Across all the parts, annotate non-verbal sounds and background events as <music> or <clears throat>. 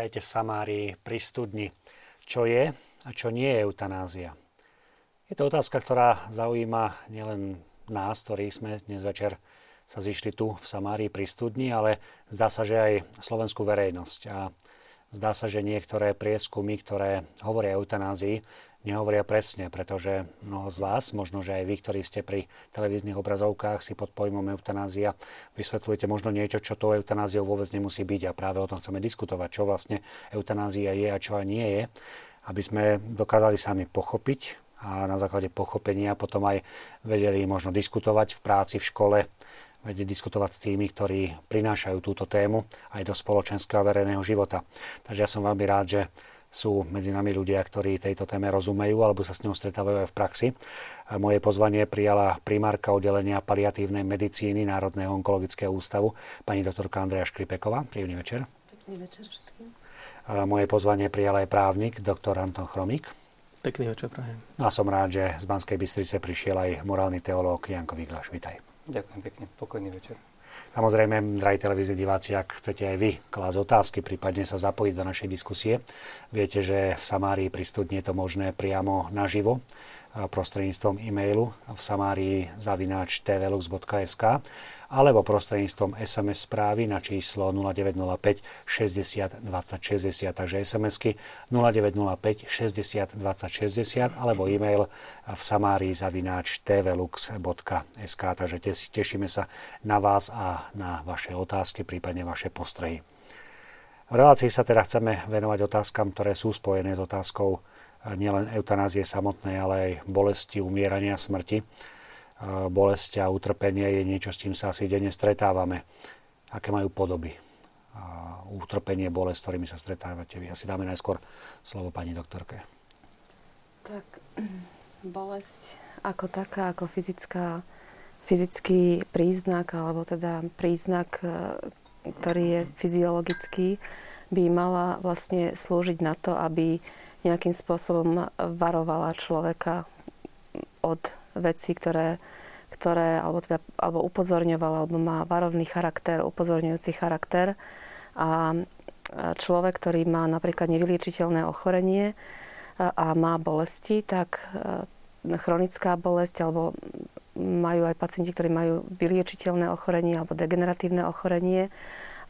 Vítajte v Samárii pri studni. Čo je a čo nie je eutanázia? Je to otázka, ktorá zaujíma nielen nás, ktorí sme dnes večer sa zišli tu v Samárii pri studni, ale zdá sa, že aj slovenskú verejnosť. A zdá sa, že niektoré prieskumy, ktoré hovoria o eutanázii, nehovoria presne, pretože mnoho z vás, možno že aj vy, ktorí ste pri televíznych obrazovkách si pod pojmom eutanázia, vysvetľujete možno niečo, čo to eutanáziou vôbec nemusí byť a práve o tom chceme diskutovať, čo vlastne eutanázia je a čo aj nie je, aby sme dokázali sami pochopiť a na základe pochopenia potom aj vedeli možno diskutovať v práci, v škole, vedieť diskutovať s tými, ktorí prinášajú túto tému aj do spoločenského a verejného života. Takže ja som veľmi rád, že sú medzi nami ľudia, ktorí tejto téme rozumejú alebo sa s ňou stretávajú aj v praxi. Moje pozvanie prijala primárka oddelenia paliatívnej medicíny Národného onkologického ústavu, pani doktorka Andrea Škripeková. Príjemný večer. Pekný večer všetkým. Moje pozvanie prijal aj právnik, doktor Anton Chromík. Pekný večer, prajem. A som rád, že z Banskej Bystrice prišiel aj morálny teológ Janko Viglaš. Vítaj. Ďakujem pekne, pokojný večer. Samozrejme, drahí televízni diváci, ak chcete aj vy klásť otázky, prípadne sa zapojiť do našej diskusie, viete, že v Samárii pri studni je to možné priamo naživo prostredníctvom e-mailu v samárii zavináč tvlux.sk alebo prostredníctvom SMS správy na číslo 0905 60 20 60. Takže SMS-ky 0905 60 20 60 alebo e-mail v samárii zavináč tvlux.sk. Takže tešíme sa na vás a na vaše otázky, prípadne vaše postrehy. V relácii sa teda chceme venovať otázkam, ktoré sú spojené s otázkou nielen eutanázie samotnej, ale aj bolesti, umierania, smrti bolesť a utrpenie je niečo, s čím sa asi denne stretávame. Aké majú podoby? Utrpenie, bolesť, s ktorými sa stretávate vy. Asi dáme najskôr slovo pani doktorke. Tak <clears throat> bolesť ako taká, ako fyzická, fyzický príznak, alebo teda príznak, e, ktorý je fyziologický, by mala vlastne slúžiť na to, aby nejakým spôsobom varovala človeka od vecí, ktoré, ktoré alebo, teda, alebo upozorňoval, alebo má varovný charakter, upozorňujúci charakter. A človek, ktorý má napríklad nevyliečiteľné ochorenie a má bolesti, tak chronická bolesť alebo majú aj pacienti, ktorí majú vyliečiteľné ochorenie alebo degeneratívne ochorenie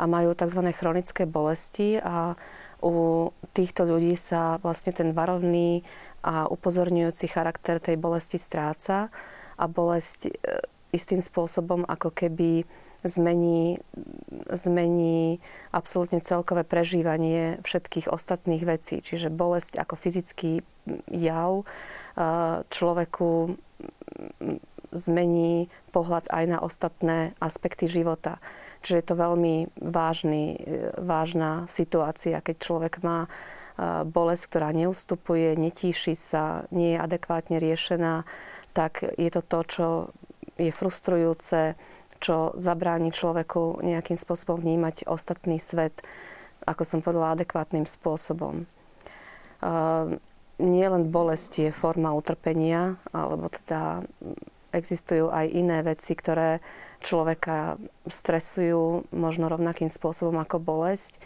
a majú tzv. chronické bolesti a u týchto ľudí sa vlastne ten varovný a upozorňujúci charakter tej bolesti stráca a bolesť e, istým spôsobom ako keby zmení, zmení absolútne celkové prežívanie všetkých ostatných vecí. Čiže bolesť ako fyzický jav e, človeku zmení pohľad aj na ostatné aspekty života. Čiže je to veľmi vážny, e, vážna situácia, keď človek má e, bolesť, ktorá neustupuje, netíši sa, nie je adekvátne riešená, tak je to to, čo je frustrujúce, čo zabráni človeku nejakým spôsobom vnímať ostatný svet, ako som povedala, adekvátnym spôsobom. E, nie len bolesť je forma utrpenia, alebo teda existujú aj iné veci, ktoré človeka stresujú možno rovnakým spôsobom ako bolesť.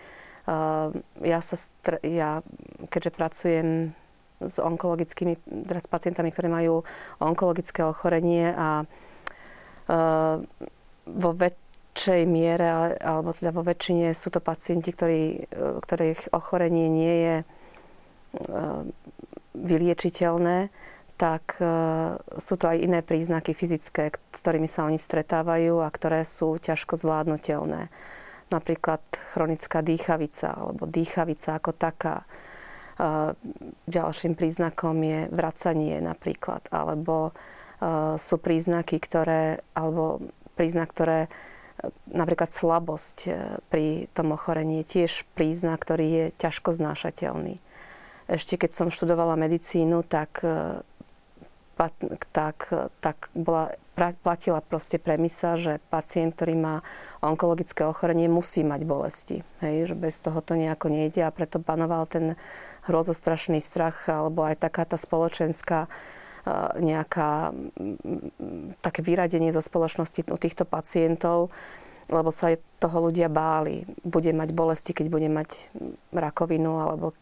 Ja, sa, ja keďže pracujem s onkologickými, teda s pacientami, ktorí majú onkologické ochorenie a vo väčšej miere, alebo teda vo väčšine sú to pacienti, ktorí, ktorých ochorenie nie je vyliečiteľné, tak e, sú to aj iné príznaky fyzické, s ktorými sa oni stretávajú a ktoré sú ťažko zvládnutelné. Napríklad chronická dýchavica alebo dýchavica ako taká. E, ďalším príznakom je vracanie napríklad, alebo e, sú príznaky, ktoré, alebo príznak, ktoré napríklad slabosť pri tom ochorení je tiež príznak, ktorý je ťažko znášateľný. Ešte keď som študovala medicínu, tak tak, tak bola, platila proste premisa, že pacient, ktorý má onkologické ochorenie, musí mať bolesti. Hej, že bez toho to nejako nejde a preto panoval ten hrozostrašný strach alebo aj taká tá spoločenská nejaká také vyradenie zo spoločnosti u týchto pacientov, lebo sa toho ľudia báli. Bude mať bolesti, keď bude mať rakovinu, alebo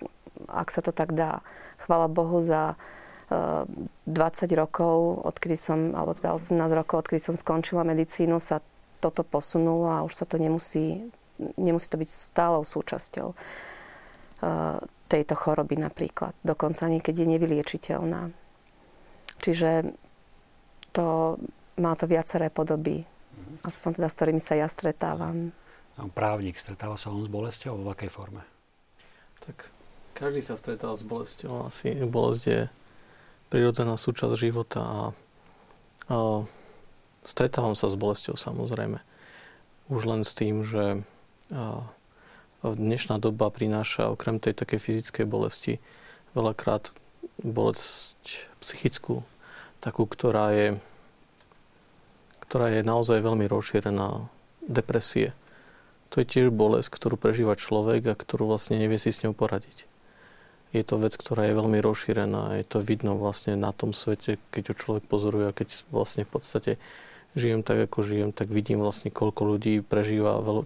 ak sa to tak dá. Chvala Bohu za 20 e, rokov, odkedy som, alebo teda 18 rokov, odkedy som skončila medicínu, sa toto posunulo a už sa to nemusí, nemusí to byť stálou súčasťou e, tejto choroby napríklad. Dokonca niekedy je nevyliečiteľná. Čiže to má to viaceré podoby. Aspoň teda, s ktorými sa ja stretávam. Právnik, stretáva sa on s bolesťou? V akej forme? Tak každý sa stretáva s bolesťou. Asi bolesť je prirodzená súčasť života a, a stretávam sa s bolesťou samozrejme. Už len s tým, že a, dnešná doba prináša okrem tej takej fyzickej bolesti veľakrát bolesť psychickú, takú, ktorá je, ktorá je naozaj veľmi rozšírená depresie. To je tiež bolesť, ktorú prežíva človek a ktorú vlastne nevie si s ňou poradiť. Je to vec, ktorá je veľmi rozšírená, je to vidno vlastne na tom svete, keď ho človek pozoruje a keď vlastne v podstate žijem tak, ako žijem, tak vidím vlastne, koľko ľudí prežíva veľ,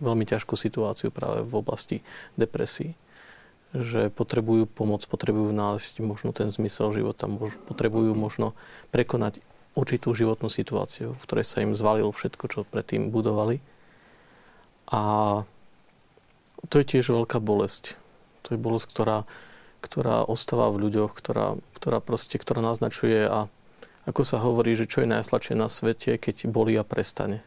veľmi ťažkú situáciu práve v oblasti depresí. Že potrebujú pomoc, potrebujú nájsť možno ten zmysel života, potrebujú možno prekonať určitú životnú situáciu, v ktorej sa im zvalilo všetko, čo predtým budovali. A to je tiež veľká bolesť. To je bolesť, ktorá, ktorá ostáva v ľuďoch, ktorá, ktorá, proste, ktorá naznačuje a ako sa hovorí, že čo je najsladšie na svete, keď bolí a prestane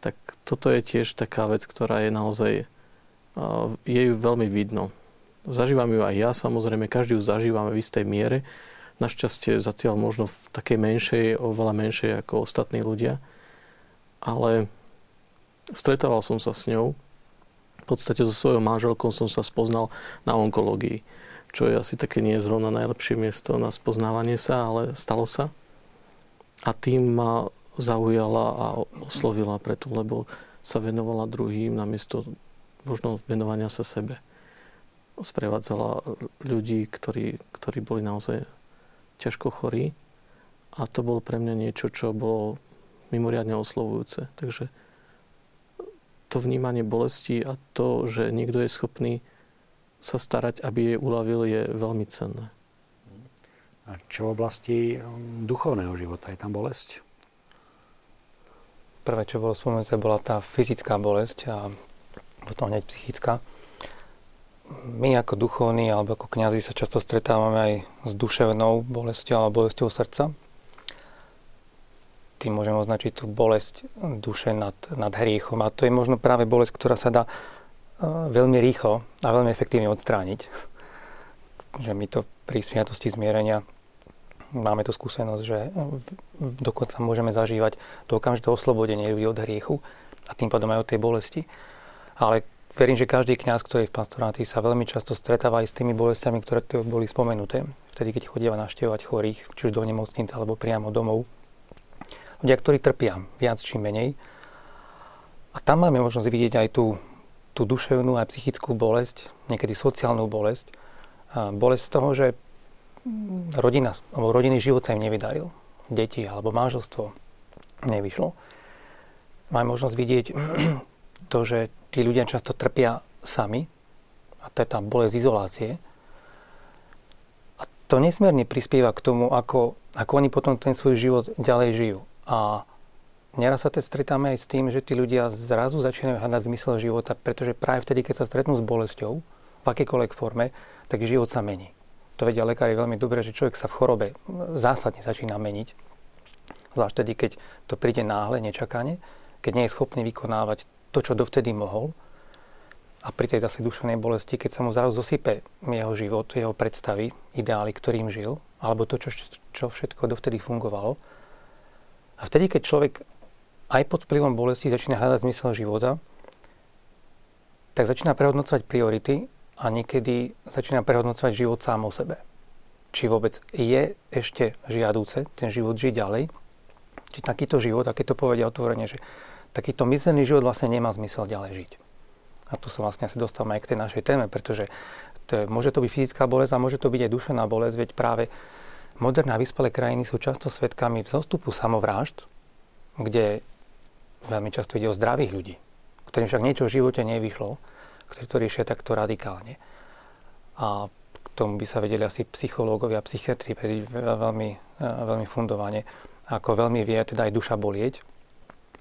tak toto je tiež taká vec, ktorá je naozaj, je ju veľmi vidno. Zažívam ju aj ja, samozrejme, každý ju zažívame v istej miere. Našťastie zatiaľ možno v takej menšej, oveľa menšej ako ostatní ľudia. Ale stretával som sa s ňou. Podstate so svojou manželkou som sa spoznal na onkológii, čo je asi také nie zrovna najlepšie miesto na spoznávanie sa, ale stalo sa. A tým ma zaujala a oslovila preto, lebo sa venovala druhým namiesto možno venovania sa sebe. Sprevádzala ľudí, ktorí, ktorí boli naozaj ťažko chorí a to bolo pre mňa niečo, čo bolo mimoriadne oslovujúce. Takže to vnímanie bolesti a to, že niekto je schopný sa starať, aby jej uľavil, je veľmi cenné. A čo v oblasti duchovného života? Je tam bolesť? Prvé, čo bolo spomenuté, bola tá fyzická bolesť a potom hneď psychická. My ako duchovní alebo ako kňazi sa často stretávame aj s duševnou bolesťou alebo bolesťou srdca. Tým môžeme označiť tú bolesť duše nad, nad hriechom. A to je možno práve bolesť, ktorá sa dá e, veľmi rýchlo a veľmi efektívne odstrániť. <laughs> Že my to pri sviatosti zmierenia máme tu skúsenosť, že dokonca môžeme zažívať to okamžité oslobodenie ľudí od hriechu a tým pádom aj od tej bolesti. Ale verím, že každý kňaz, ktorý je v pastorácii, sa veľmi často stretáva aj s tými bolestiami, ktoré tu boli spomenuté. Vtedy, keď chodíva navštevovať chorých, či už do nemocnice alebo priamo domov. Ľudia, ktorí trpia viac či menej. A tam máme možnosť vidieť aj tú, tú duševnú a psychickú bolesť, niekedy sociálnu bolesť. A bolesť z toho, že rodina, alebo rodinný život sa im nevydaril. Deti alebo manželstvo nevyšlo. Máme možnosť vidieť <clears throat> to, že tí ľudia často trpia sami a to je tá bolesť izolácie. A to nesmierne prispieva k tomu, ako, ako oni potom ten svoj život ďalej žijú. A neraz sa teď stretáme aj s tým, že tí ľudia zrazu začínajú hľadať zmysel života, pretože práve vtedy, keď sa stretnú s bolesťou, v akejkoľvek forme, tak život sa mení to vedia lekári veľmi dobre, že človek sa v chorobe zásadne začína meniť. Zvlášť tedy, keď to príde náhle, nečakane, keď nie je schopný vykonávať to, čo dovtedy mohol. A pri tej zase dušenej bolesti, keď sa mu zrazu zosype jeho život, jeho predstavy, ideály, ktorým žil, alebo to, čo, čo všetko dovtedy fungovalo. A vtedy, keď človek aj pod vplyvom bolesti začína hľadať zmysel života, tak začína prehodnocovať priority a niekedy začína prehodnocovať život sám o sebe. Či vôbec je ešte žiadúce ten život žiť ďalej, či takýto život, a to povedia otvorene, že takýto mizerný život vlastne nemá zmysel ďalej žiť. A tu sa vlastne asi dostávame aj k tej našej téme, pretože to je, môže to byť fyzická bolesť a môže to byť aj dušená bolesť, veď práve moderné a vyspelé krajiny sú často svetkami vzostupu samovrážd, kde veľmi často ide o zdravých ľudí, ktorým však niečo v živote nevyšlo, ktorí to riešia takto radikálne. A k tomu by sa vedeli asi psychológovia, psychiatri veľmi, e, veľmi fundovane, ako veľmi vie teda aj duša bolieť,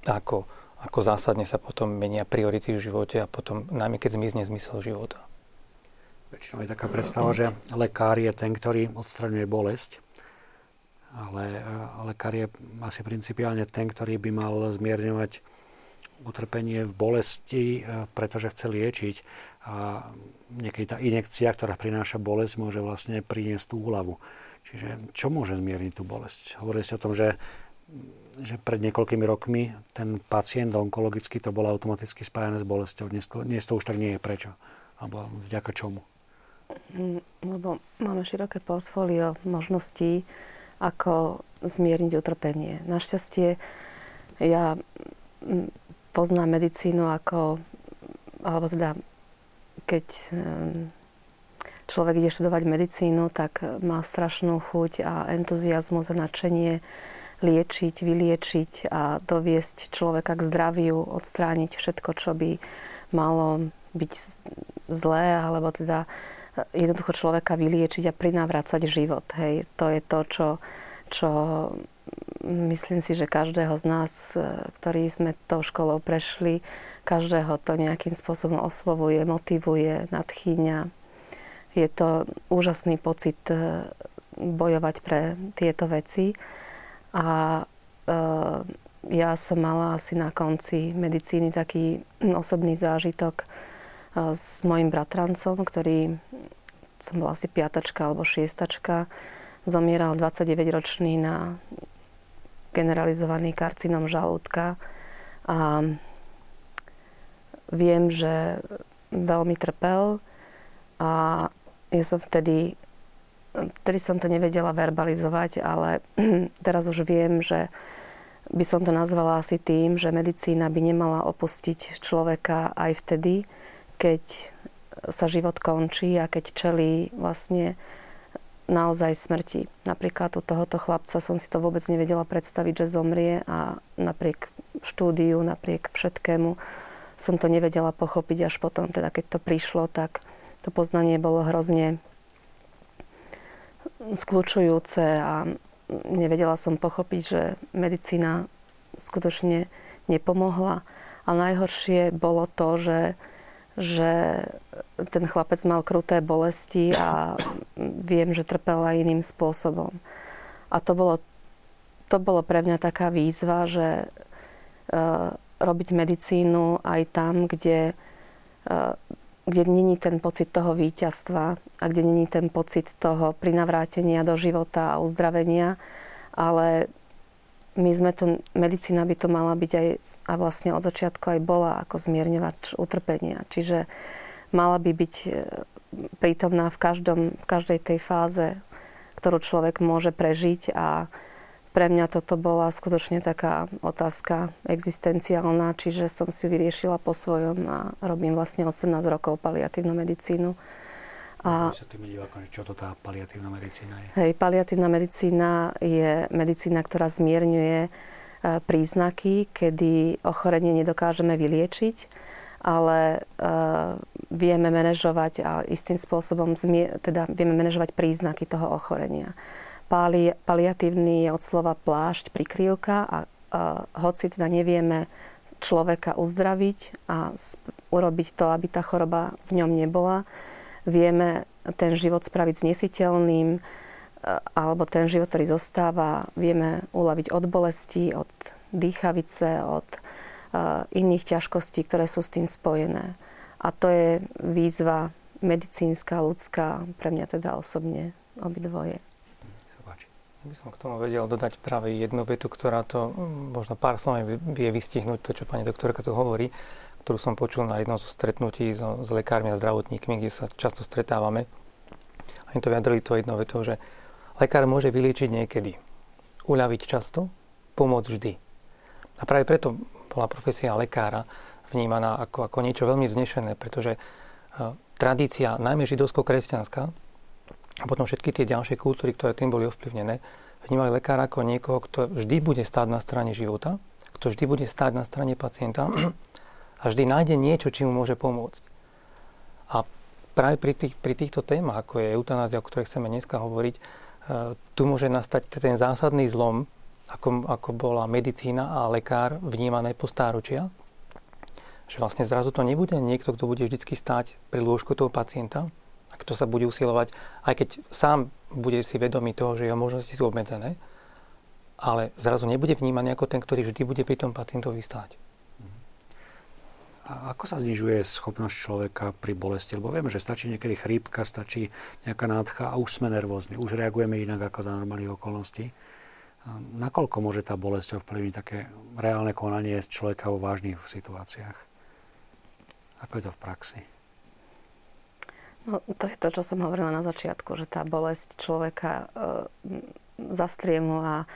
ako, ako zásadne sa potom menia priority v živote a potom najmä keď zmizne zmysel života. Väčšinou je taká predstava, že lekár je ten, ktorý odstraňuje bolesť, ale lekár je asi principiálne ten, ktorý by mal zmierňovať utrpenie v bolesti, e, pretože chce liečiť. A niekedy tá injekcia, ktorá prináša bolesť, môže vlastne priniesť tú úľavu. Čiže čo môže zmierniť tú bolesť? Hovorili ste o tom, že, že pred niekoľkými rokmi ten pacient onkologicky to bolo automaticky spájane s bolesťou. Dnes, dnes to už tak nie je. Prečo? Alebo vďaka čomu? Mm, lebo máme široké portfólio možností, ako zmierniť utrpenie. Našťastie ja mm, poznám medicínu ako, alebo teda keď mm, človek ide študovať medicínu, tak má strašnú chuť a entuziasmus a nadšenie liečiť, vyliečiť a doviesť človeka k zdraviu, odstrániť všetko, čo by malo byť zlé, alebo teda jednoducho človeka vyliečiť a prinávrácať život. Hej. To je to, čo, čo myslím si, že každého z nás, ktorí sme tou školou prešli, každého to nejakým spôsobom oslovuje, motivuje, nadchýňa. Je to úžasný pocit e, bojovať pre tieto veci. A e, ja som mala asi na konci medicíny taký osobný zážitok, s mojim bratrancom, ktorý som bola asi piatačka alebo šiestačka, zomieral 29-ročný na generalizovaný karcinom žalúdka. A viem, že veľmi trpel a ja som vtedy vtedy som to nevedela verbalizovať, ale <clears throat> teraz už viem, že by som to nazvala asi tým, že medicína by nemala opustiť človeka aj vtedy, keď sa život končí a keď čelí vlastne naozaj smrti. Napríklad u tohoto chlapca som si to vôbec nevedela predstaviť, že zomrie a napriek štúdiu, napriek všetkému som to nevedela pochopiť až potom, teda keď to prišlo, tak to poznanie bolo hrozne skľúčujúce a nevedela som pochopiť, že medicína skutočne nepomohla. A najhoršie bolo to, že že ten chlapec mal kruté bolesti a viem, že trpel aj iným spôsobom. A to bolo, to bolo pre mňa taká výzva, že uh, robiť medicínu aj tam, kde, uh, kde není ten pocit toho víťazstva a kde není ten pocit toho prinavrátenia do života a uzdravenia, ale my sme tu, medicína by to mala byť aj a vlastne od začiatku aj bola ako zmierňovač utrpenia. Čiže mala by byť e, prítomná v, každom, v každej tej fáze, ktorú človek môže prežiť a pre mňa toto bola skutočne taká otázka existenciálna, čiže som si ju vyriešila po svojom a robím vlastne 18 rokov paliatívnu medicínu. A, sa tým divákom, čo to tá paliatívna medicína je? Hej, paliatívna medicína je medicína, ktorá zmierňuje príznaky, kedy ochorenie nedokážeme vyliečiť, ale uh, vieme manažovať a istým spôsobom teda vieme manažovať príznaky toho ochorenia. Pali, paliatívny je od slova plášť, prikryvka a uh, hoci teda nevieme človeka uzdraviť a urobiť to, aby tá choroba v ňom nebola, vieme ten život spraviť znesiteľným, alebo ten život, ktorý zostáva, vieme uľaviť od bolesti, od dýchavice, od iných ťažkostí, ktoré sú s tým spojené. A to je výzva medicínska, ľudská, pre mňa teda osobne obidvoje. By som k tomu vedel dodať práve jednu vetu, ktorá to možno pár slov vie vystihnúť to, čo pani doktorka tu hovorí, ktorú som počul na jednom zo stretnutí so, s lekármi a zdravotníkmi, kde sa často stretávame. Oni to vyjadrili to jednou vetou, že Lekár môže vyliečiť niekedy, uľaviť často, pomôcť vždy. A práve preto bola profesia lekára vnímaná ako, ako niečo veľmi vznešené, pretože uh, tradícia, najmä židovsko-kresťanská, a potom všetky tie ďalšie kultúry, ktoré tým boli ovplyvnené, vnímali lekára ako niekoho, kto vždy bude stáť na strane života, kto vždy bude stáť na strane pacienta <clears throat> a vždy nájde niečo, či mu môže pomôcť. A práve pri, tých, pri týchto témach, ako je eutanázia, o ktorej chceme dneska hovoriť, e, tu môže nastať ten zásadný zlom, ako, ako bola medicína a lekár vnímané po stáročia, že vlastne zrazu to nebude niekto, kto bude vždy stáť pri lôžku toho pacienta, a kto sa bude usilovať, aj keď sám bude si vedomý toho, že jeho možnosti sú obmedzené, ale zrazu nebude vnímaný ako ten, ktorý vždy bude pri tom pacientovi stáť. A ako sa znižuje schopnosť človeka pri bolesti? Lebo vieme, že stačí niekedy chrípka, stačí nejaká nádcha a už sme nervózni, už reagujeme inak ako za normálnych okolností. Nakoľko môže tá bolesť ovplyvniť také reálne konanie človeka vo vážnych situáciách? Ako je to v praxi? No, to je to, čo som hovorila na začiatku, že tá bolesť človeka e, zastrie mu a e,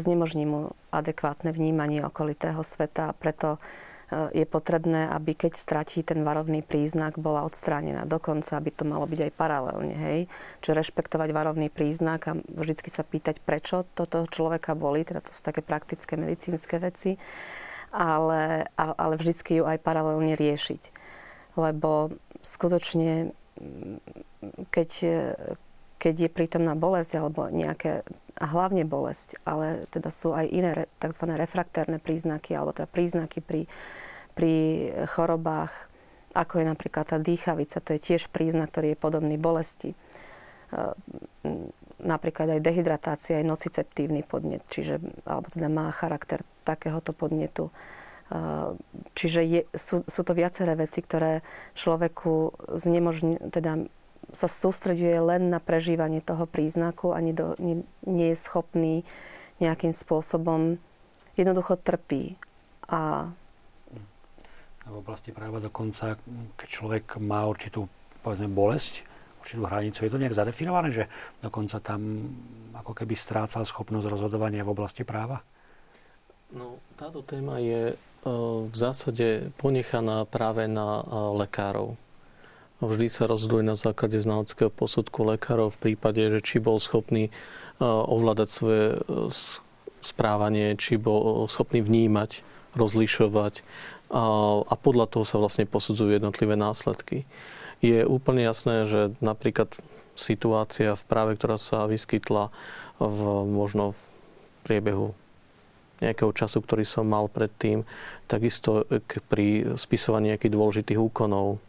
znemožní mu adekvátne vnímanie okolitého sveta. Preto je potrebné, aby keď stratí ten varovný príznak, bola odstránená. Dokonca, aby to malo byť aj paralelne. Hej? Čiže rešpektovať varovný príznak a vždy sa pýtať, prečo toto človeka boli. Teda to sú také praktické medicínske veci. Ale, ale vždy ju aj paralelne riešiť. Lebo skutočne, keď, keď je prítomná bolesť alebo nejaké a hlavne bolesť, ale teda sú aj iné tzv. refraktérne príznaky, alebo teda príznaky pri, pri chorobách, ako je napríklad tá dýchavica, to je tiež príznak, ktorý je podobný bolesti. E, napríklad aj dehydratácia je nociceptívny podnet, čiže, alebo teda má charakter takéhoto podnetu. E, čiže je, sú, sú to viaceré veci, ktoré človeku znemožňujú, teda sa sústreďuje len na prežívanie toho príznaku a nie, do, nie, nie je schopný nejakým spôsobom, jednoducho trpí. A v oblasti práva dokonca, keď človek má určitú povedzme, bolesť, určitú hranicu, je to nejak zadefinované, že dokonca tam ako keby strácal schopnosť rozhodovania v oblasti práva? No, táto téma je v zásade ponechaná práve na lekárov vždy sa rozhoduje na základe znaleckého posudku lekárov v prípade, že či bol schopný e, ovládať svoje e, správanie, či bol schopný vnímať, rozlišovať a podľa toho sa vlastne posudzujú jednotlivé následky. Je úplne jasné, že napríklad situácia v práve, ktorá sa vyskytla v možno v priebehu nejakého času, ktorý som mal predtým, takisto pri spisovaní nejakých dôležitých úkonov,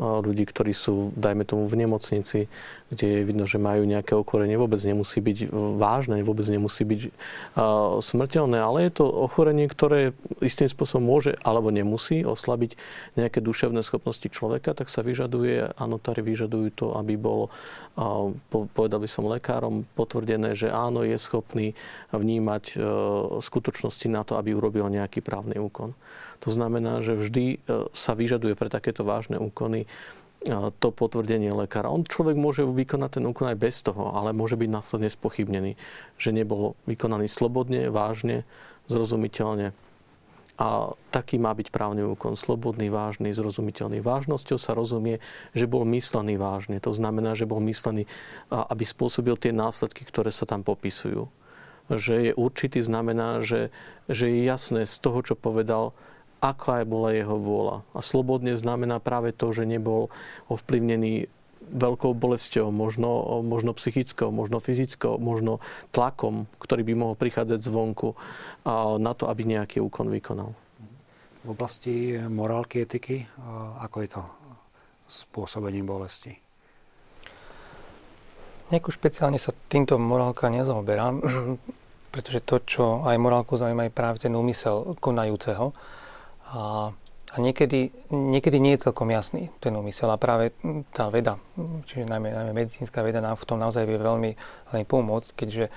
ľudí, ktorí sú, dajme tomu, v nemocnici, kde je vidno, že majú nejaké ochorenie, vôbec nemusí byť vážne, vôbec nemusí byť uh, smrteľné, ale je to ochorenie, ktoré istým spôsobom môže alebo nemusí oslabiť nejaké duševné schopnosti človeka, tak sa vyžaduje, a notári vyžadujú to, aby bolo, povedal by som lekárom, potvrdené, že áno, je schopný vnímať uh, skutočnosti na to, aby urobil nejaký právny úkon. To znamená, že vždy e, sa vyžaduje pre takéto vážne úkony e, to potvrdenie lekára. On človek môže vykonať ten úkon aj bez toho, ale môže byť následne spochybnený, že nebol vykonaný slobodne, vážne, zrozumiteľne. A taký má byť právny úkon. Slobodný, vážny, zrozumiteľný. Vážnosťou sa rozumie, že bol myslený vážne. To znamená, že bol myslený, aby spôsobil tie následky, ktoré sa tam popisujú. Že je určitý znamená, že, že je jasné z toho, čo povedal, aká bola jeho vôľa. A slobodne znamená práve to, že nebol ovplyvnený veľkou bolesťou, možno, možno psychickou, možno fyzickou, možno tlakom, ktorý by mohol prichádzať zvonku na to, aby nejaký úkon vykonal. V oblasti morálky, etiky, ako je to spôsobením bolesti? Nejako špeciálne sa týmto morálka nezaoberá, <clears throat> pretože to, čo aj morálku zaujíma, je práve ten úmysel konajúceho. A, a niekedy, niekedy nie je celkom jasný ten úmysel a práve tá veda, čiže najmä, najmä medicínska veda nám v tom naozaj vie veľmi, veľmi pomôcť, keďže e,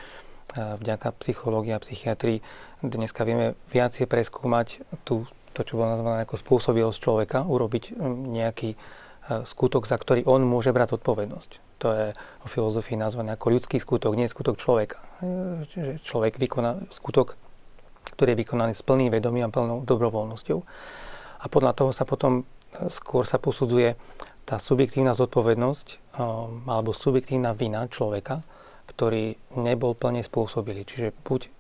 vďaka psychológii a psychiatrii dneska vieme viacej preskúmať tú, to, čo bolo nazvané ako spôsobilosť človeka, urobiť nejaký e, skutok, za ktorý on môže brať zodpovednosť. To je o filozofii nazvané ako ľudský skutok, nie skutok človeka. E, čiže človek vykoná skutok, ktorý je vykonaný s plným vedomím a plnou dobrovoľnosťou. A podľa toho sa potom e, skôr sa posudzuje tá subjektívna zodpovednosť e, alebo subjektívna vina človeka, ktorý nebol plne spôsobilý. Čiže buď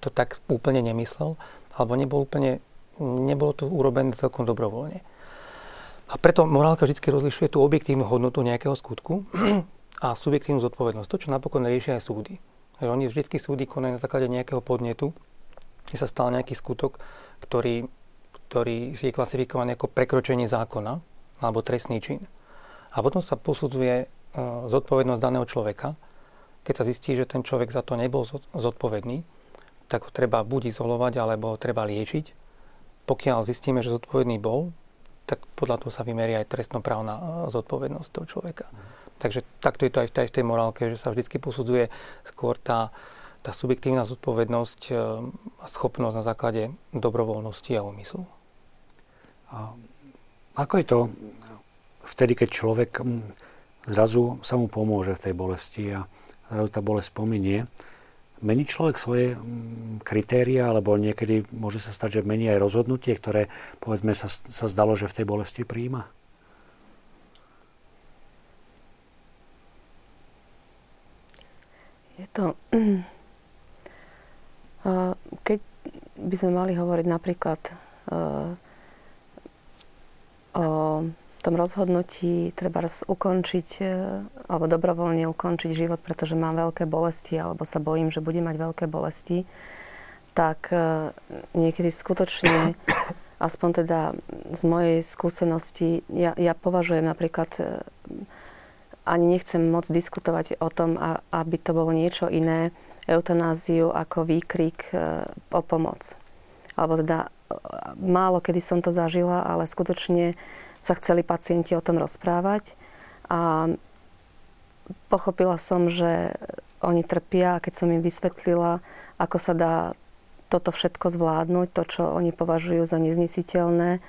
to tak úplne nemyslel, alebo nebol úplne, nebolo to urobené celkom dobrovoľne. A preto morálka vždy rozlišuje tú objektívnu hodnotu nejakého skutku a subjektívnu zodpovednosť. To, čo napokon riešia aj súdy. Že oni vždy súdy konajú na základe nejakého podnetu, kde sa stal nejaký skutok, ktorý, ktorý je klasifikovaný ako prekročenie zákona alebo trestný čin. A potom sa posudzuje e, zodpovednosť daného človeka. Keď sa zistí, že ten človek za to nebol zodpovedný, tak ho treba buď izolovať, alebo ho treba liečiť. Pokiaľ zistíme, že zodpovedný bol, tak podľa toho sa vymeria aj trestnoprávna e, zodpovednosť toho človeka. Takže takto je to aj v tej, v tej morálke, že sa vždy posudzuje skôr tá, tá subjektívna zodpovednosť e, a schopnosť na základe dobrovoľnosti a úmyslu. A ako je to vtedy, keď človek zrazu sa mu pomôže v tej bolesti a zrazu tá bolesť pominie? Mení človek svoje mm, kritéria, alebo niekedy môže sa stať, že mení aj rozhodnutie, ktoré povedzme sa, sa zdalo, že v tej bolesti príjima? Je to... Keď by sme mali hovoriť napríklad o tom rozhodnutí treba ukončiť e, alebo dobrovoľne ukončiť život, pretože mám veľké bolesti alebo sa bojím, že budem mať veľké bolesti, tak niekedy skutočne, <coughs> aspoň teda z mojej skúsenosti, ja, ja považujem napríklad, ani nechcem moc diskutovať o tom, aby to bolo niečo iné, eutanáziu ako výkrik o pomoc. Alebo teda málo kedy som to zažila, ale skutočne sa chceli pacienti o tom rozprávať. A pochopila som, že oni trpia, keď som im vysvetlila, ako sa dá toto všetko zvládnuť, to, čo oni považujú za neznesiteľné,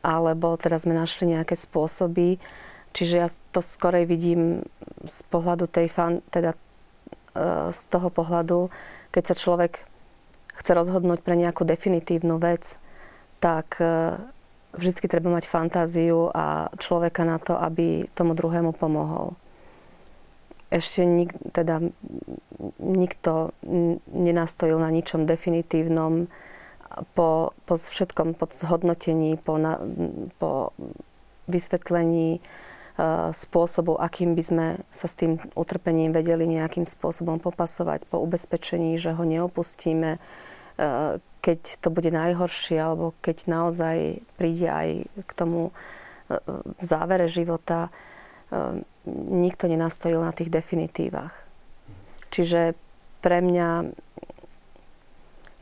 alebo teda sme našli nejaké spôsoby. Čiže ja to skorej vidím z pohľadu tej fan, teda e, z toho pohľadu, keď sa človek chce rozhodnúť pre nejakú definitívnu vec, tak e, vždycky treba mať fantáziu a človeka na to, aby tomu druhému pomohol. Ešte nik, teda, nikto nenastojil na ničom definitívnom po, po všetkom, po zhodnotení, po, na, po vysvetlení uh, spôsobu, akým by sme sa s tým utrpením vedeli nejakým spôsobom popasovať, po ubezpečení, že ho neopustíme, uh, keď to bude najhoršie, alebo keď naozaj príde aj k tomu e, v závere života, nikto nenastojil na tých definitívach. Čiže pre mňa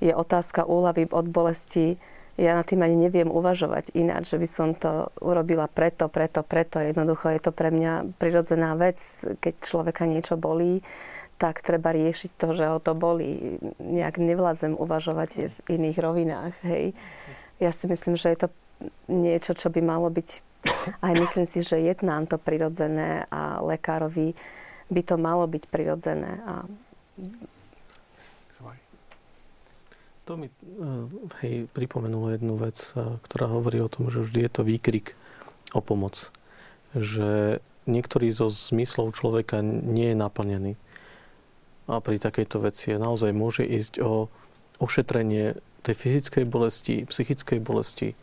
je otázka úlavy od bolesti. Ja na tým ani neviem uvažovať ináč, že by som to urobila preto, preto, preto. Jednoducho je to pre mňa prirodzená vec, keď človeka niečo bolí tak treba riešiť to, že o to boli. Nejak nevládzem uvažovať v iných rovinách. Hej. Ja si myslím, že je to niečo, čo by malo byť, aj myslím si, že je nám to prirodzené a lekárovi by to malo byť prirodzené. A... To mi eh, hej, pripomenulo jednu vec, eh, ktorá hovorí o tom, že vždy je to výkrik o pomoc. Že niektorý zo zmyslov človeka nie je naplnený a pri takejto veci naozaj môže ísť o ošetrenie tej fyzickej bolesti, psychickej bolesti,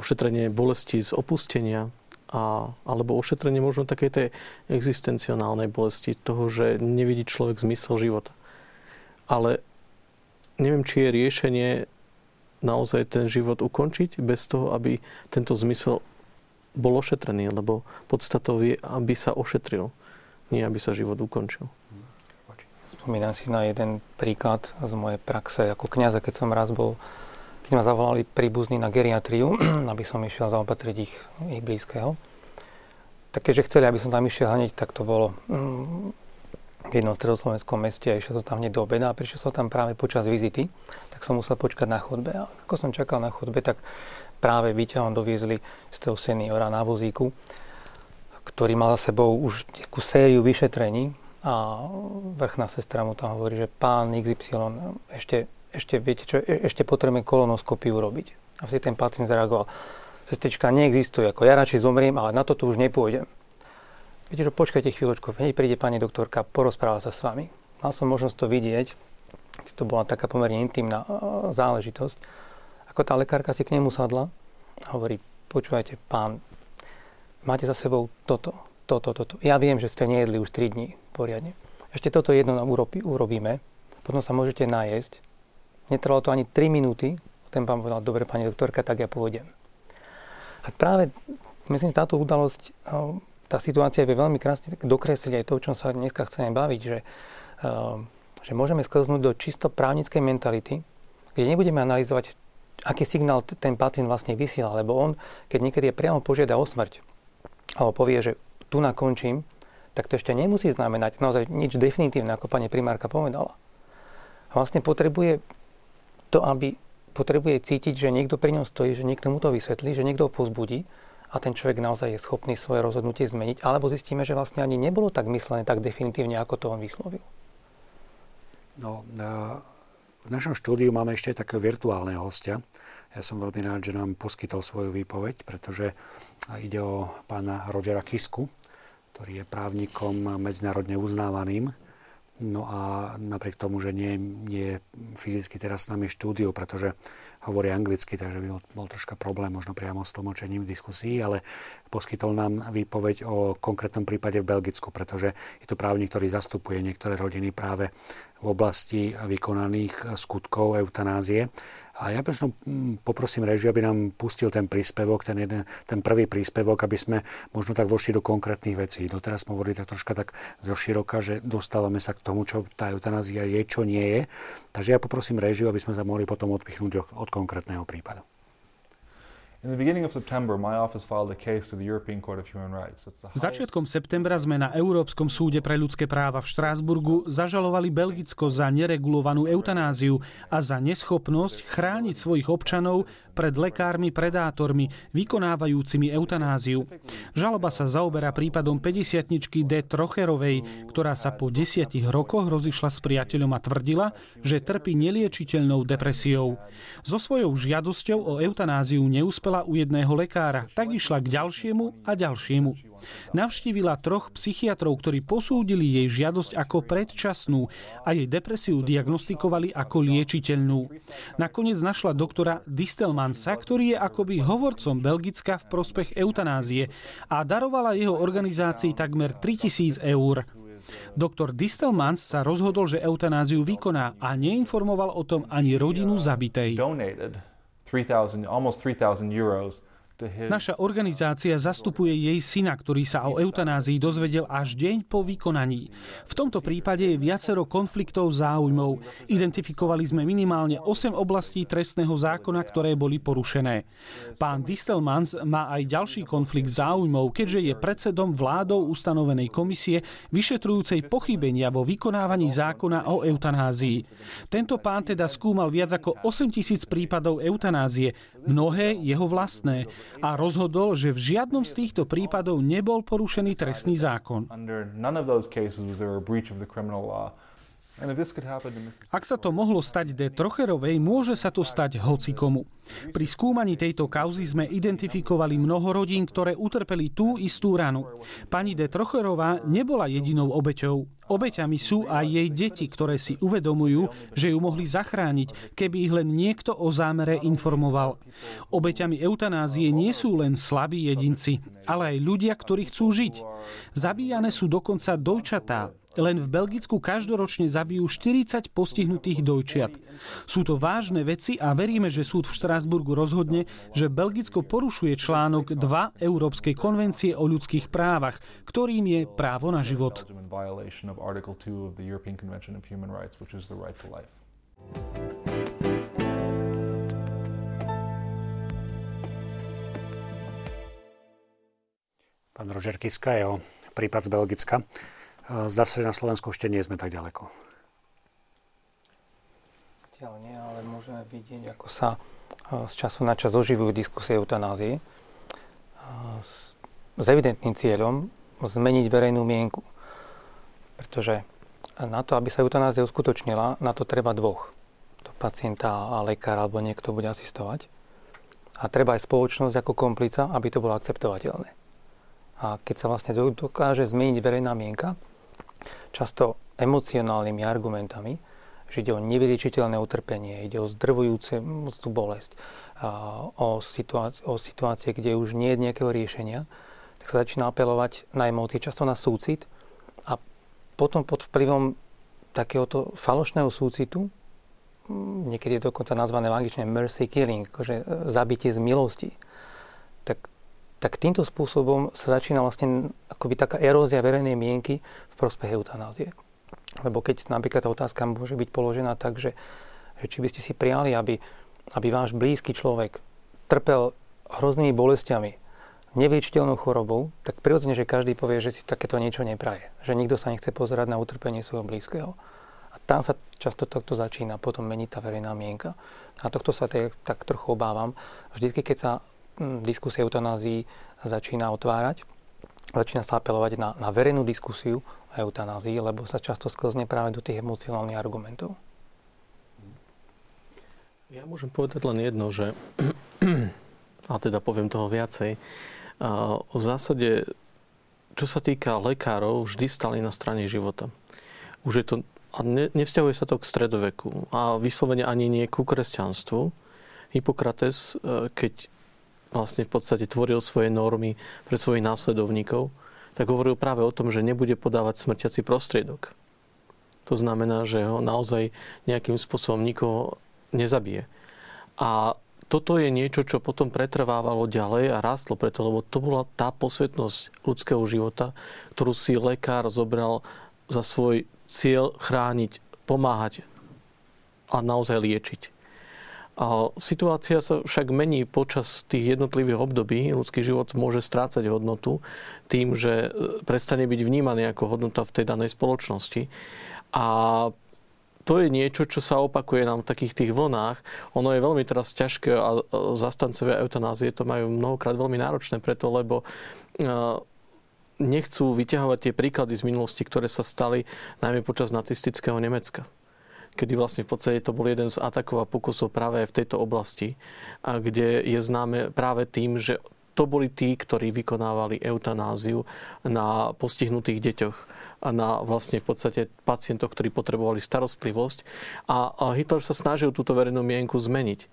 ošetrenie bolesti z opustenia a, alebo ošetrenie možno takej tej existencionálnej bolesti, toho, že nevidí človek zmysel života. Ale neviem, či je riešenie naozaj ten život ukončiť bez toho, aby tento zmysel bol ošetrený, lebo podstatou je, aby sa ošetril, nie aby sa život ukončil. Spomínam si na jeden príklad z mojej praxe ako kniaza, keď som raz bol, keď ma zavolali príbuzní na geriatriu, <clears throat> aby som išiel zaopatriť ich, ich blízkeho. Tak keďže chceli, aby som tam išiel hneď, tak to bolo mm, v jednom stredoslovenskom meste a išiel som tam hneď do obeda a prišiel som tam práve počas vizity, tak som musel počkať na chodbe. A ako som čakal na chodbe, tak práve výťahom doviezli z toho seniora na vozíku, ktorý mal za sebou už takú sériu vyšetrení, a vrchná sestra mu tam hovorí, že pán XY, ešte, ešte, viete čo, e, ešte potrebujeme kolonoskopiu robiť. A vtedy ten pacient zareagoval, sestrička neexistuje, ako ja radšej zomriem, ale na to tu už nepôjdem. Viete, že počkajte chvíľočku, hneď príde pani doktorka, porozpráva sa s vami. Mal som možnosť to vidieť, to bola taká pomerne intimná záležitosť. ako tá lekárka si k nemu sadla a hovorí, počúvajte, pán, máte za sebou toto, toto, toto. Ja viem, že ste nejedli už 3 dní poriadne. Ešte toto jedno nám urobíme, potom sa môžete najesť. Netrvalo to ani 3 minúty, ten pán povedal, dobre, pani doktorka, tak ja pôjdem. A práve, myslím, táto udalosť, tá situácia vie veľmi krásne dokresliť aj to, o čom sa dneska chceme baviť, že, že môžeme sklznúť do čisto právnickej mentality, kde nebudeme analyzovať, aký signál ten pacient vlastne vysiela, lebo on, keď niekedy je priamo požiada o smrť, alebo povie, že tu nakončím, tak to ešte nemusí znamenať naozaj nič definitívne, ako pani primárka povedala. Vlastne potrebuje to, aby potrebuje cítiť, že niekto pri ňom stojí, že niekto mu to vysvetlí, že niekto ho pozbudí a ten človek naozaj je schopný svoje rozhodnutie zmeniť, alebo zistíme, že vlastne ani nebolo tak myslené tak definitívne, ako to on vyslovil. No, v našom štúdiu máme ešte takého virtuálneho hostia. Ja som veľmi rád, že nám poskytol svoju výpoveď, pretože ide o pána Rogera Kisku, ktorý je právnikom medzinárodne uznávaným. No a napriek tomu, že nie, nie je fyzicky teraz s nami štúdiu, pretože hovorí anglicky, takže by bol, troška problém možno priamo s tlmočením v diskusii, ale poskytol nám výpoveď o konkrétnom prípade v Belgicku, pretože je to právnik, ktorý zastupuje niektoré rodiny práve v oblasti vykonaných skutkov eutanázie a ja mm, poprosím režiu, aby nám pustil ten príspevok, ten, jeden, ten prvý príspevok, aby sme možno tak vošli do konkrétnych vecí. Doteraz sme hovorili tak troška tak zo široka, že dostávame sa k tomu, čo tá eutanázia je, čo nie je. Takže ja poprosím režiu, aby sme sa mohli potom odpichnúť od, od konkrétneho prípadu. Začiatkom septembra sme na Európskom súde pre ľudské práva v Štrásburgu zažalovali Belgicko za neregulovanú eutanáziu a za neschopnosť chrániť svojich občanov pred lekármi predátormi vykonávajúcimi eutanáziu. Žaloba sa zaoberá prípadom 50 D. Trocherovej, ktorá sa po desiatich rokoch rozišla s priateľom a tvrdila, že trpí neliečiteľnou depresiou. So svojou žiadosťou o eutanáziu neúspela uspela u jedného lekára, tak išla k ďalšiemu a ďalšiemu. Navštívila troch psychiatrov, ktorí posúdili jej žiadosť ako predčasnú a jej depresiu diagnostikovali ako liečiteľnú. Nakoniec našla doktora Distelmansa, ktorý je akoby hovorcom Belgicka v prospech eutanázie a darovala jeho organizácii takmer 3000 eur. Doktor Distelmans sa rozhodol, že eutanáziu vykoná a neinformoval o tom ani rodinu zabitej. 3,000, almost 3,000 euros Naša organizácia zastupuje jej syna, ktorý sa o eutanázii dozvedel až deň po vykonaní. V tomto prípade je viacero konfliktov záujmov. Identifikovali sme minimálne 8 oblastí trestného zákona, ktoré boli porušené. Pán Distelmans má aj ďalší konflikt záujmov, keďže je predsedom vládou ustanovenej komisie vyšetrujúcej pochybenia vo vykonávaní zákona o eutanázii. Tento pán teda skúmal viac ako 8 tisíc prípadov eutanázie, mnohé jeho vlastné a rozhodol, že v žiadnom z týchto prípadov nebol porušený trestný zákon. Ak sa to mohlo stať De Trocherovej, môže sa to stať hocikomu. Pri skúmaní tejto kauzy sme identifikovali mnoho rodín, ktoré utrpeli tú istú ranu. Pani De Trocherová nebola jedinou obeťou. Obeťami sú aj jej deti, ktoré si uvedomujú, že ju mohli zachrániť, keby ich len niekto o zámere informoval. Obeťami eutanázie nie sú len slabí jedinci, ale aj ľudia, ktorí chcú žiť. Zabíjane sú dokonca dojčatá, len v Belgicku každoročne zabijú 40 postihnutých dojčiat. Sú to vážne veci a veríme, že súd v Štrásburgu rozhodne, že Belgicko porušuje článok 2 Európskej konvencie o ľudských právach, ktorým je právo na život. Pán Roger Kiska, jeho prípad z Belgicka. Zdá sa, že na Slovensku ešte nie sme tak ďaleko. Zatiaľ nie, ale môžeme vidieť, ako sa z času na čas oživujú diskusie eutanázii s, s evidentným cieľom zmeniť verejnú mienku. Pretože na to, aby sa eutanázia uskutočnila, na to treba dvoch. To pacienta a lekár alebo niekto bude asistovať. A treba aj spoločnosť ako komplica, aby to bolo akceptovateľné. A keď sa vlastne dokáže zmeniť verejná mienka, často emocionálnymi argumentami, že ide o nevyliečiteľné utrpenie, ide o zdrvujúce tú bolesť, o, situácie, o situácie, kde už nie je nejakého riešenia, tak sa začína apelovať na emócie, často na súcit a potom pod vplyvom takéhoto falošného súcitu, niekedy je dokonca nazvané v angličtine mercy killing, akože e, zabitie z milosti, tak, tak týmto spôsobom sa začína vlastne akoby taká erózia verejnej mienky v prospech eutanázie. Lebo keď napríklad tá otázka môže byť položená tak, že, že či by ste si prijali, aby, aby váš blízky človek trpel hroznými bolestiami, nevyliečiteľnou chorobou, tak prirodzene, že každý povie, že si takéto niečo nepraje. Že nikto sa nechce pozerať na utrpenie svojho blízkeho. A tam sa často tohto začína, potom mení tá verejná mienka. A tohto sa tak, tak trochu obávam. Vždycky, keď sa diskusia eutanázii začína otvárať, začína sa apelovať na, na verejnú diskusiu o eutanázii, lebo sa často sklzne práve do tých emocionálnych argumentov. Ja môžem povedať len jedno, že <clears throat> a teda poviem toho viacej. V zásade, čo sa týka lekárov, vždy stali na strane života. Už je to, a ne, nevzťahuje sa to k stredoveku a vyslovene ani nie ku kresťanstvu. Hippokrates, e, keď vlastne v podstate tvoril svoje normy pre svojich následovníkov, tak hovoril práve o tom, že nebude podávať smrťací prostriedok. To znamená, že ho naozaj nejakým spôsobom nikoho nezabije. A toto je niečo, čo potom pretrvávalo ďalej a rástlo preto, lebo to bola tá posvetnosť ľudského života, ktorú si lekár zobral za svoj cieľ chrániť, pomáhať a naozaj liečiť. A situácia sa však mení počas tých jednotlivých období. Ľudský život môže strácať hodnotu tým, že prestane byť vnímaný ako hodnota v tej danej spoločnosti. A to je niečo, čo sa opakuje nám v takých tých vlnách. Ono je veľmi teraz ťažké a zastancovia eutanázie to majú mnohokrát veľmi náročné preto, lebo nechcú vyťahovať tie príklady z minulosti, ktoré sa stali najmä počas nacistického Nemecka kedy vlastne v podstate to bol jeden z atakov a pokusov práve v tejto oblasti, a kde je známe práve tým, že to boli tí, ktorí vykonávali eutanáziu na postihnutých deťoch a na vlastne v podstate pacientov, ktorí potrebovali starostlivosť. A Hitler sa snažil túto verejnú mienku zmeniť.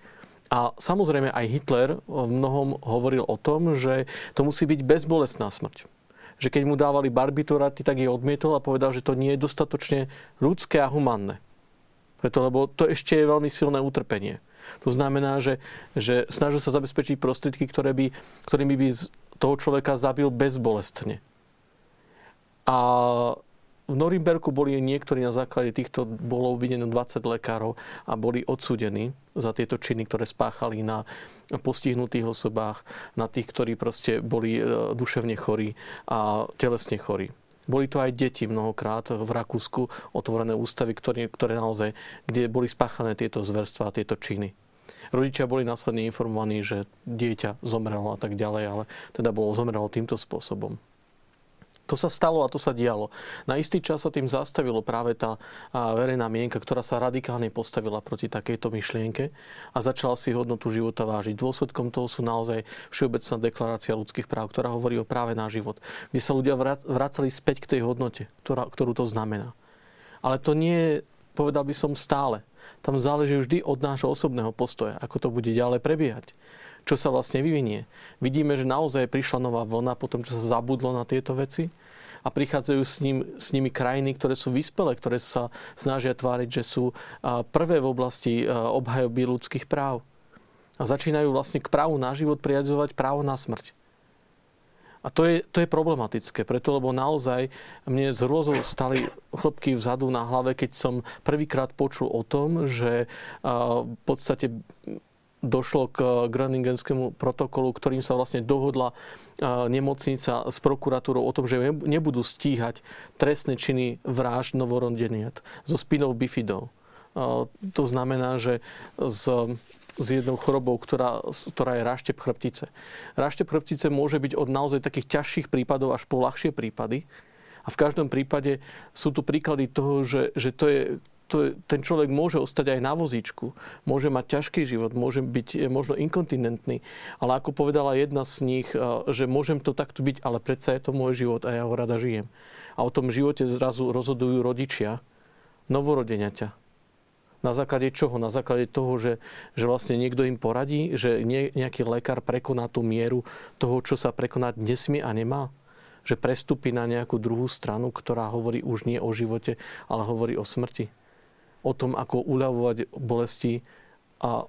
A samozrejme aj Hitler v mnohom hovoril o tom, že to musí byť bezbolestná smrť že keď mu dávali barbituraty, tak je odmietol a povedal, že to nie je dostatočne ľudské a humanné. Preto, lebo to ešte je veľmi silné utrpenie. To znamená, že, že snažil sa zabezpečiť prostriedky, ktoré by, ktorými by toho človeka zabil bezbolestne. A v Norimberku boli niektorí na základe týchto, bolo uvidené 20 lekárov a boli odsudení za tieto činy, ktoré spáchali na postihnutých osobách, na tých, ktorí proste boli e, duševne chorí a telesne chorí. Boli to aj deti mnohokrát v Rakúsku, otvorené ústavy, ktoré, ktoré naozaj, kde boli spáchané tieto zverstva a tieto činy. Rodičia boli následne informovaní, že dieťa zomrelo a tak ďalej, ale teda bolo zomrelo týmto spôsobom. To sa stalo a to sa dialo. Na istý čas sa tým zastavilo práve tá verejná mienka, ktorá sa radikálne postavila proti takejto myšlienke a začala si hodnotu života vážiť. Dôsledkom toho sú naozaj Všeobecná deklarácia ľudských práv, ktorá hovorí o práve na život, kde sa ľudia vracali späť k tej hodnote, ktorá, ktorú to znamená. Ale to nie je, povedal by som, stále. Tam záleží vždy od nášho osobného postoja, ako to bude ďalej prebiehať čo sa vlastne vyvinie. Vidíme, že naozaj prišla nová vlna po tom, čo sa zabudlo na tieto veci a prichádzajú s, ním, s nimi krajiny, ktoré sú vyspelé, ktoré sa snažia tváriť, že sú prvé v oblasti obhajoby ľudských práv. A začínajú vlastne k právu na život priadzovať právo na smrť. A to je, to je problematické, preto lebo naozaj mne z hrôzou stali chlopky vzadu na hlave, keď som prvýkrát počul o tom, že v podstate došlo k Groningenskému protokolu, ktorým sa vlastne dohodla nemocnica s prokuratúrou o tom, že nebudú stíhať trestné činy vražd novorodeniat zo spinov bifidov. To znamená, že z, s jednou chorobou, ktorá, ktorá je ráštep chrbtice. Ráštep chrbtice môže byť od naozaj takých ťažších prípadov až po ľahšie prípady. A v každom prípade sú tu príklady toho, že, že to je to, ten človek môže ostať aj na vozíčku, môže mať ťažký život, môže byť možno inkontinentný, ale ako povedala jedna z nich, eh, že môžem to takto byť, ale predsa je to môj život a ja ho rada žijem. A o tom živote zrazu rozhodujú rodičia, novorodeňaťa. Na základe čoho? Na základe toho, že, že vlastne niekto im poradí, že nejaký lekár prekoná tú mieru toho, čo sa prekonať nesmie a nemá? Že prestúpi na nejakú druhú stranu, ktorá hovorí už nie o živote, ale hovorí o smrti? O tom, ako uľavovať bolesti a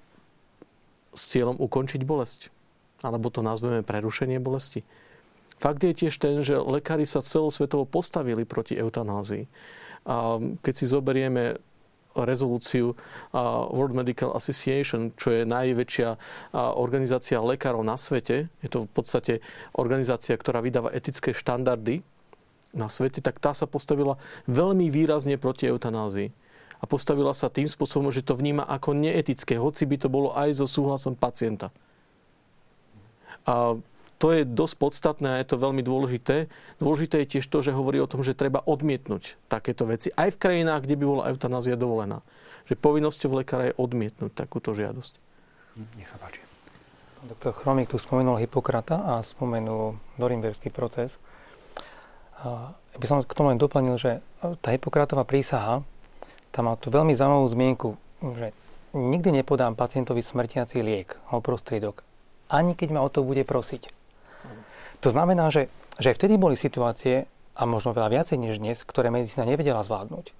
s cieľom ukončiť bolesť? Alebo to nazveme prerušenie bolesti? Fakt je tiež ten, že lekári sa celosvetovo postavili proti eutanázii. A keď si zoberieme rezolúciu World Medical Association, čo je najväčšia organizácia lekárov na svete. Je to v podstate organizácia, ktorá vydáva etické štandardy na svete, tak tá sa postavila veľmi výrazne proti eutanázii. A postavila sa tým spôsobom, že to vníma ako neetické, hoci by to bolo aj so súhlasom pacienta. A to je dosť podstatné a je to veľmi dôležité. Dôležité je tiež to, že hovorí o tom, že treba odmietnúť takéto veci aj v krajinách, kde by bola eutanázia dovolená. Že povinnosťou lekára je odmietnúť takúto žiadosť. Hm, nech sa páči. Doktor Chromik tu spomenul Hipokrata a spomenul Norimberský proces. Ja by som k tomu len doplnil, že tá Hipokratová prísaha, tam má tu veľmi zaujímavú zmienku, že nikdy nepodám pacientovi smrtiaci liek alebo prostriedok, ani keď ma o to bude prosiť. To znamená, že, že vtedy boli situácie, a možno veľa viacej než dnes, ktoré medicína nevedela zvládnuť.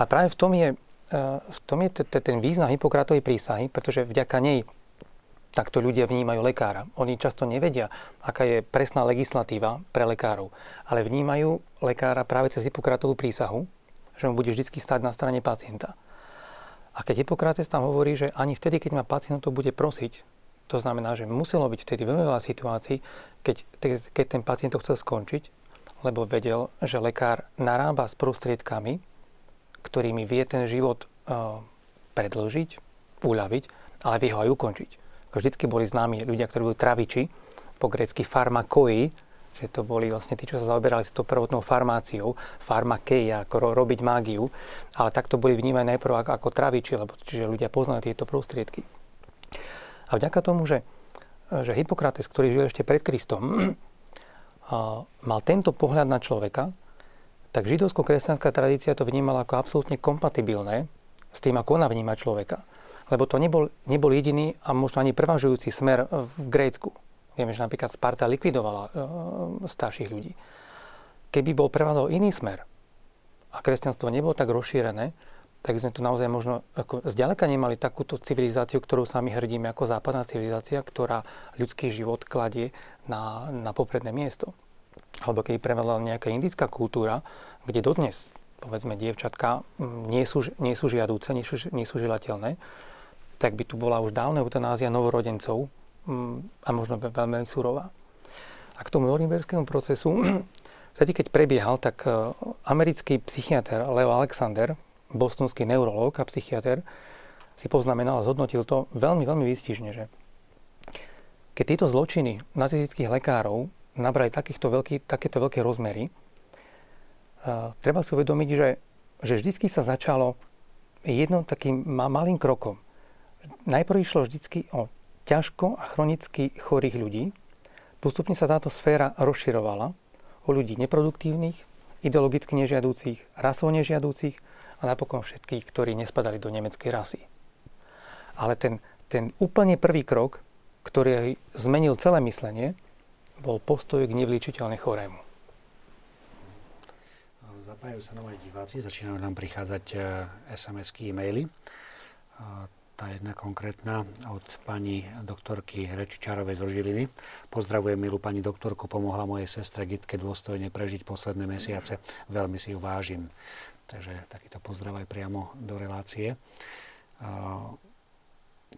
A práve v tom je, e, v tom je ten význam Hipokratovej prísahy, pretože vďaka nej takto ľudia vnímajú lekára. Oni často nevedia, aká je presná legislatíva pre lekárov, ale vnímajú lekára práve cez Hipokratovú prísahu, že mu bude vždy stať na strane pacienta. A keď Hippokrates tam hovorí, že ani vtedy, keď ma pacient to bude prosiť, to znamená, že muselo byť vtedy veľmi veľa situácií, keď, keď ten pacient to chcel skončiť, lebo vedel, že lekár narába s prostriedkami, ktorými vie ten život uh, predlžiť, uľaviť, ale vie ho aj ukončiť. Vždycky boli známi ľudia, ktorí boli traviči, po grecky farmakoi, že to boli vlastne tí, čo sa zaoberali s tou prvotnou farmáciou, farmakeia, ako ro- robiť mágiu, ale takto boli vnímaní najprv ako, ako traviči, lebo čiže ľudia poznajú tieto prostriedky. A vďaka tomu, že, že Hippokrates, ktorý žil ešte pred Kristom, <clears throat> mal tento pohľad na človeka, tak židovsko-kresťanská tradícia to vnímala ako absolútne kompatibilné s tým, ako ona vníma človeka. Lebo to nebol, nebol jediný a možno ani prevažujúci smer v Grécku. Vieme, že napríklad Sparta likvidovala e, starších ľudí. Keby bol prevádol iný smer a kresťanstvo nebolo tak rozšírené, tak sme tu naozaj možno ako zďaleka nemali takúto civilizáciu, ktorú sami hrdíme ako západná civilizácia, ktorá ľudský život kladie na, na popredné miesto. Alebo keď prevedla nejaká indická kultúra, kde dodnes, povedzme, dievčatka nie sú, nie sú žiadúce, nie sú, nie sú žilateľné, tak by tu bola už dávna eutanázia novorodencov a možno veľmi surová. A k tomu norimberskému procesu, <clears throat> vtedy keď prebiehal, tak e, americký psychiatr Leo Alexander bostonský neurológ a psychiatr, si poznamenal a zhodnotil to veľmi, veľmi výstižne, že keď tieto zločiny nacistických lekárov nabrali takýchto veľký, takéto veľké rozmery, uh, treba si uvedomiť, že, že vždycky sa začalo jedno takým malým krokom. Najprv išlo vždycky o ťažko a chronicky chorých ľudí. Postupne sa táto sféra rozširovala o ľudí neproduktívnych, ideologicky nežiadúcich, rasovo nežiadúcich, a napokon všetkých, ktorí nespadali do nemeckej rasy. Ale ten, ten úplne prvý krok, ktorý zmenil celé myslenie, bol postoj k nevlíčiteľne chorému. Zapájajú sa nové diváci, začínajú nám prichádzať SMS-ky, e-maily. Tá jedna konkrétna od pani doktorky Rečičárovej zo Žiliny. Pozdravujem milú pani doktorku, pomohla mojej sestre Gitke dôstojne prežiť posledné mesiace. Veľmi si ju vážim. Takže takýto pozdrav aj priamo do relácie.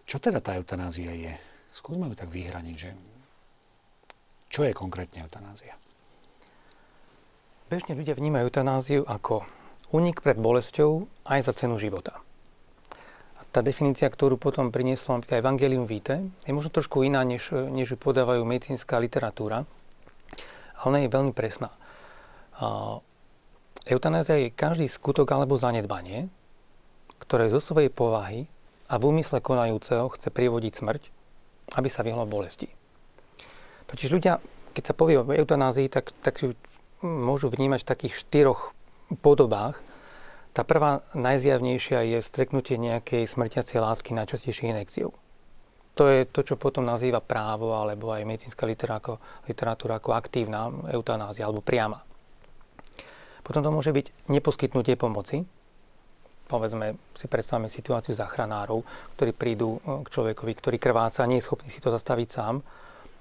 Čo teda tá eutanázia je? Skúsme ju tak vyhraniť, že čo je konkrétne eutanázia? Bežne ľudia vnímajú eutanáziu ako únik pred bolesťou aj za cenu života. Tá definícia, ktorú potom prinieslo aj Evangelium Vitae, je možno trošku iná, než, než ju podávajú medicínska literatúra, ale ona je veľmi presná. Eutanázia je každý skutok alebo zanedbanie, ktoré zo svojej povahy a v úmysle konajúceho chce privodiť smrť, aby sa vyhlo bolesti. Totiž ľudia, keď sa povie o eutanázii, tak, tak ju môžu vnímať v takých štyroch podobách. Tá prvá najzjavnejšia je streknutie nejakej smrtiacej látky najčastejšie inekciou. To je to, čo potom nazýva právo alebo aj medicínska literatúra ako aktívna eutanázia alebo priama. Potom to môže byť neposkytnutie pomoci. Povedzme, si predstavíme situáciu záchranárov, ktorí prídu e, k človekovi, ktorý krváca, nie je schopný si to zastaviť sám,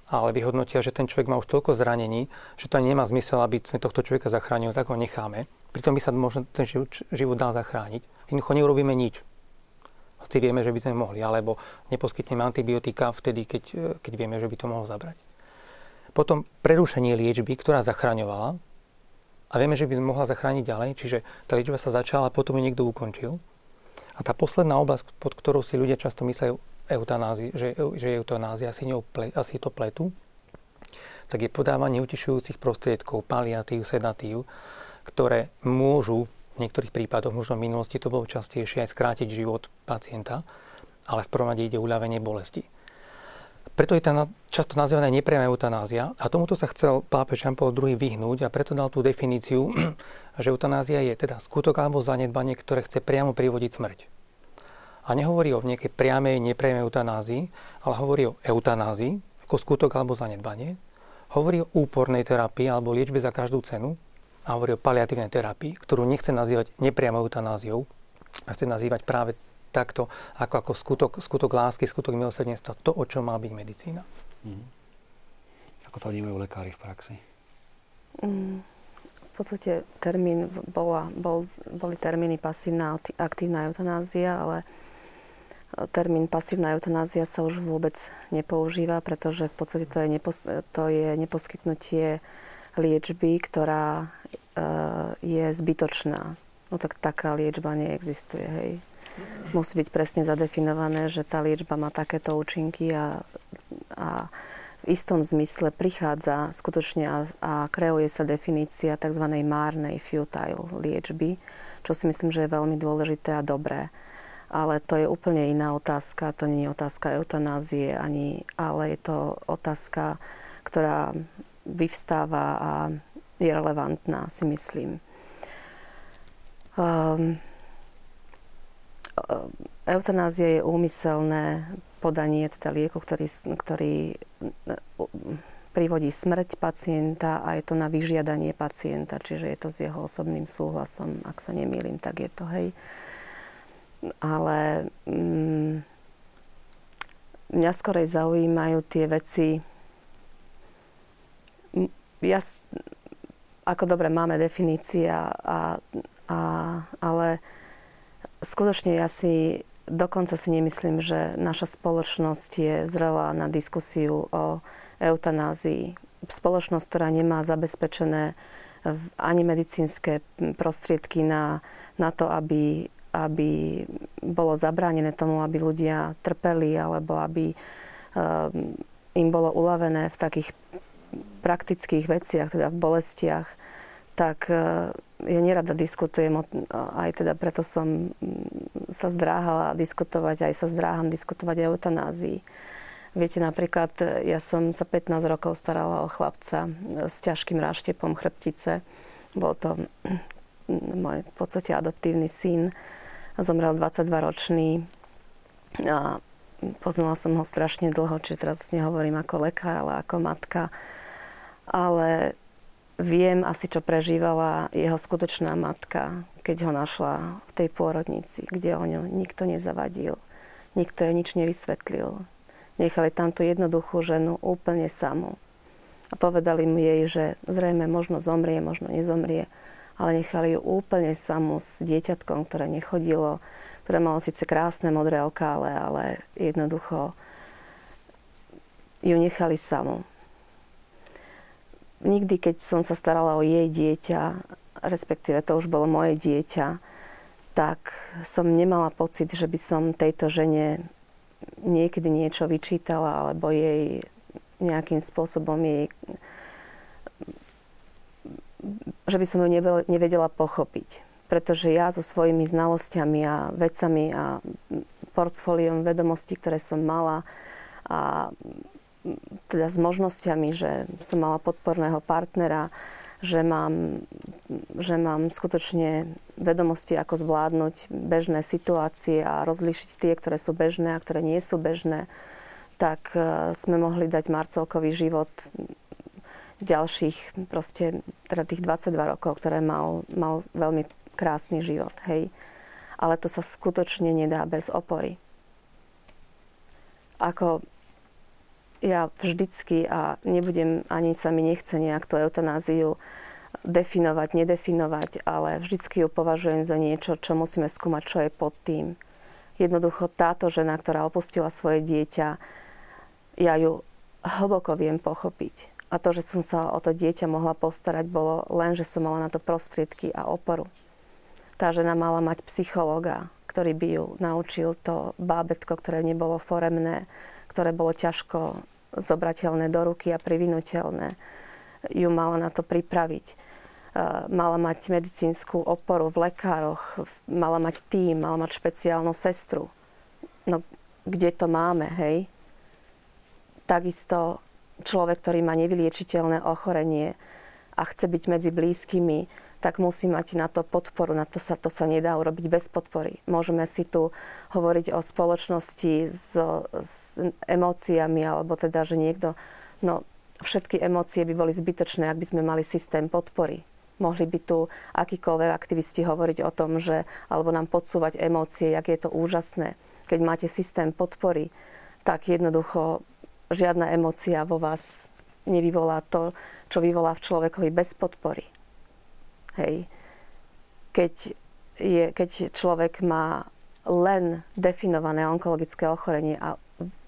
ale vyhodnotia, že ten človek má už toľko zranení, že to nemá zmysel, aby sme tohto človeka zachránili, tak ho necháme. Pritom by sa možno ten život dal zachrániť. Jednoducho neurobíme nič hoci vieme, že by sme mohli, alebo neposkytneme antibiotika vtedy, keď, keď vieme, že by to mohlo zabrať. Potom prerušenie liečby, ktorá zachraňovala a vieme, že by mohla zachrániť ďalej, čiže tá liečba sa začala a potom ju niekto ukončil. A tá posledná oblasť, pod ktorou si ľudia často myslia eutanázi, že, že eutanázia asi, ple, asi to pletu, tak je podávanie utišujúcich prostriedkov, paliatív, sedatív, ktoré môžu v niektorých prípadoch, možno v minulosti to bolo častejšie, aj skrátiť život pacienta, ale v prvom rade ide uľavenie bolesti. Preto je tá často nazývaná nepriama eutanázia a tomuto sa chcel pápež Jean Paul II vyhnúť a preto dal tú definíciu, <clears throat> že eutanázia je teda skutok alebo zanedbanie, ktoré chce priamo privodiť smrť. A nehovorí o nejakej priamej, nepriamej eutanázii, ale hovorí o eutanázii ako skutok alebo zanedbanie. Hovorí o úpornej terapii alebo liečbe za každú cenu, a hovorí o paliatívnej terapii, ktorú nechce nazývať nepriamou eutanáziou, a chce nazývať práve takto, ako, ako skutok, skutok lásky, skutok milosrdenstva, to, o čom má byť medicína. Mm. Ako to vnímajú lekári v praxi? Mm, v podstate termín bola, bol, boli termíny pasívna aktívna eutanázia, ale termín pasívna eutanázia sa už vôbec nepoužíva, pretože v podstate to je, nepos, to je neposkytnutie liečby, ktorá e, je zbytočná. No tak taká liečba neexistuje, hej. Musí byť presne zadefinované, že tá liečba má takéto účinky a, a v istom zmysle prichádza skutočne a, a kreuje sa definícia tzv. márnej futile liečby, čo si myslím, že je veľmi dôležité a dobré. Ale to je úplne iná otázka. To nie je otázka eutanázie, ani, ale je to otázka, ktorá vyvstáva a je relevantná, si myslím. Um, eutanázia je úmyselné podanie teda lieku, ktorý, ktorý privodí smrť pacienta a je to na vyžiadanie pacienta, čiže je to s jeho osobným súhlasom, ak sa nemýlim, tak je to, hej. Ale mm, mňa skorej zaujímajú tie veci, ja, ako dobre máme definícia, a, a, ale skutočne ja si dokonca si nemyslím, že naša spoločnosť je zrelá na diskusiu o eutanázii. Spoločnosť, ktorá nemá zabezpečené ani medicínske prostriedky na, na to, aby, aby bolo zabránené tomu, aby ľudia trpeli alebo aby um, im bolo uľavené v takých praktických veciach, teda v bolestiach, tak e, ja nerada diskutujem, aj teda preto som mm, sa zdráhala diskutovať, aj sa zdráham diskutovať aj o eutanázii. Viete, napríklad ja som sa 15 rokov starala o chlapca s ťažkým ráštepom chrbtice. Bol to môj v podstate adoptívny syn. Zomrel 22-ročný. A poznala som ho strašne dlho, čiže teraz nehovorím ako lekár, ale ako matka ale viem asi, čo prežívala jeho skutočná matka, keď ho našla v tej pôrodnici, kde o ňu nikto nezavadil, nikto jej nič nevysvetlil. Nechali tam tú jednoduchú ženu úplne samú. A povedali mu jej, že zrejme možno zomrie, možno nezomrie, ale nechali ju úplne samú s dieťatkom, ktoré nechodilo, ktoré malo síce krásne modré okále, ale jednoducho ju nechali samú nikdy, keď som sa starala o jej dieťa, respektíve to už bolo moje dieťa, tak som nemala pocit, že by som tejto žene niekedy niečo vyčítala alebo jej nejakým spôsobom jej že by som ju nevedela pochopiť. Pretože ja so svojimi znalosťami a vecami a portfóliom vedomostí, ktoré som mala a teda s možnosťami, že som mala podporného partnera, že mám že mám skutočne vedomosti, ako zvládnuť bežné situácie a rozlíšiť tie, ktoré sú bežné a ktoré nie sú bežné, tak e, sme mohli dať Marcelkovi život ďalších, proste teda tých 22 rokov, ktoré mal, mal veľmi krásny život, hej. Ale to sa skutočne nedá bez opory. Ako ja vždycky, a nebudem, ani sa mi nechce nejak tú eutanáziu definovať, nedefinovať, ale vždycky ju považujem za niečo, čo musíme skúmať, čo je pod tým. Jednoducho táto žena, ktorá opustila svoje dieťa, ja ju hlboko viem pochopiť. A to, že som sa o to dieťa mohla postarať, bolo len, že som mala na to prostriedky a oporu. Tá žena mala mať psychologa, ktorý by ju naučil to bábetko, ktoré nebolo foremné, ktoré bolo ťažko zobrateľné do ruky a privinutelné. Ju mala na to pripraviť. E, mala mať medicínsku oporu v lekároch, mala mať tým, mala mať špeciálnu sestru. No, kde to máme, hej? Takisto človek, ktorý má nevyliečiteľné ochorenie a chce byť medzi blízkymi, tak musí mať na to podporu. Na to sa, to sa nedá urobiť bez podpory. Môžeme si tu hovoriť o spoločnosti s, s emóciami, alebo teda, že niekto... No, všetky emócie by boli zbytočné, ak by sme mali systém podpory. Mohli by tu akýkoľvek aktivisti hovoriť o tom, že, alebo nám podsúvať emócie, jak je to úžasné. Keď máte systém podpory, tak jednoducho žiadna emócia vo vás nevyvolá to, čo vyvolá v človekovi bez podpory. Hej. Keď, je, keď človek má len definované onkologické ochorenie a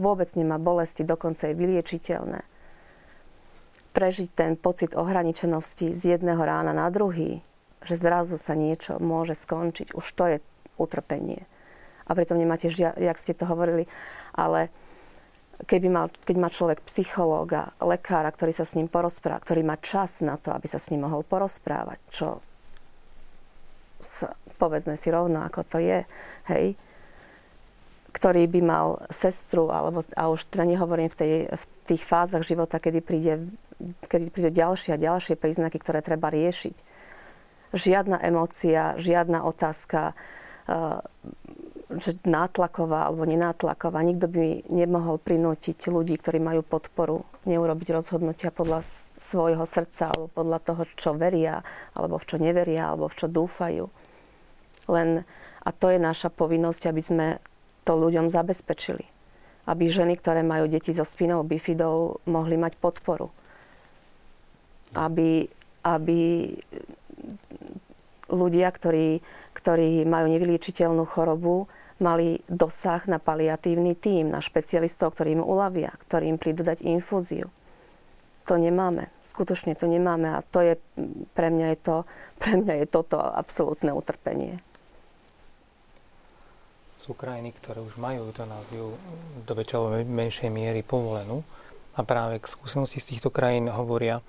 vôbec nemá bolesti, dokonca je vyliečiteľné, prežiť ten pocit ohraničenosti z jedného rána na druhý, že zrazu sa niečo môže skončiť, už to je utrpenie. A pritom nemáte, jak ste to hovorili, ale keby mal, keď má človek psychológa, lekára, ktorý sa s ním porozpráva, ktorý má čas na to, aby sa s ním mohol porozprávať, čo sa, povedzme si rovno, ako to je, hej, ktorý by mal sestru, alebo, a už teda nehovorím v, tej, v tých fázach života, kedy, príde, kedy prídu ďalšie a ďalšie príznaky, ktoré treba riešiť. Žiadna emócia, žiadna otázka, uh, že nátlaková alebo nenátlaková. Nikto by nemohol prinútiť ľudí, ktorí majú podporu, neurobiť rozhodnutia podľa svojho srdca alebo podľa toho, čo veria, alebo v čo neveria, alebo v čo dúfajú. Len, a to je naša povinnosť, aby sme to ľuďom zabezpečili. Aby ženy, ktoré majú deti so spinou bifidou, mohli mať podporu. Aby, aby ľudia, ktorí, ktorí majú nevyliečiteľnú chorobu, mali dosah na paliatívny tím, na špecialistov, ktorí im uľavia, ktorí im prídu dať infúziu. To nemáme. Skutočne to nemáme a to je, pre mňa je, to, pre mňa je toto absolútne utrpenie. Sú krajiny, ktoré už majú eutanáziu do väčšej menšej miery povolenú a práve k skúsenosti z týchto krajín hovoria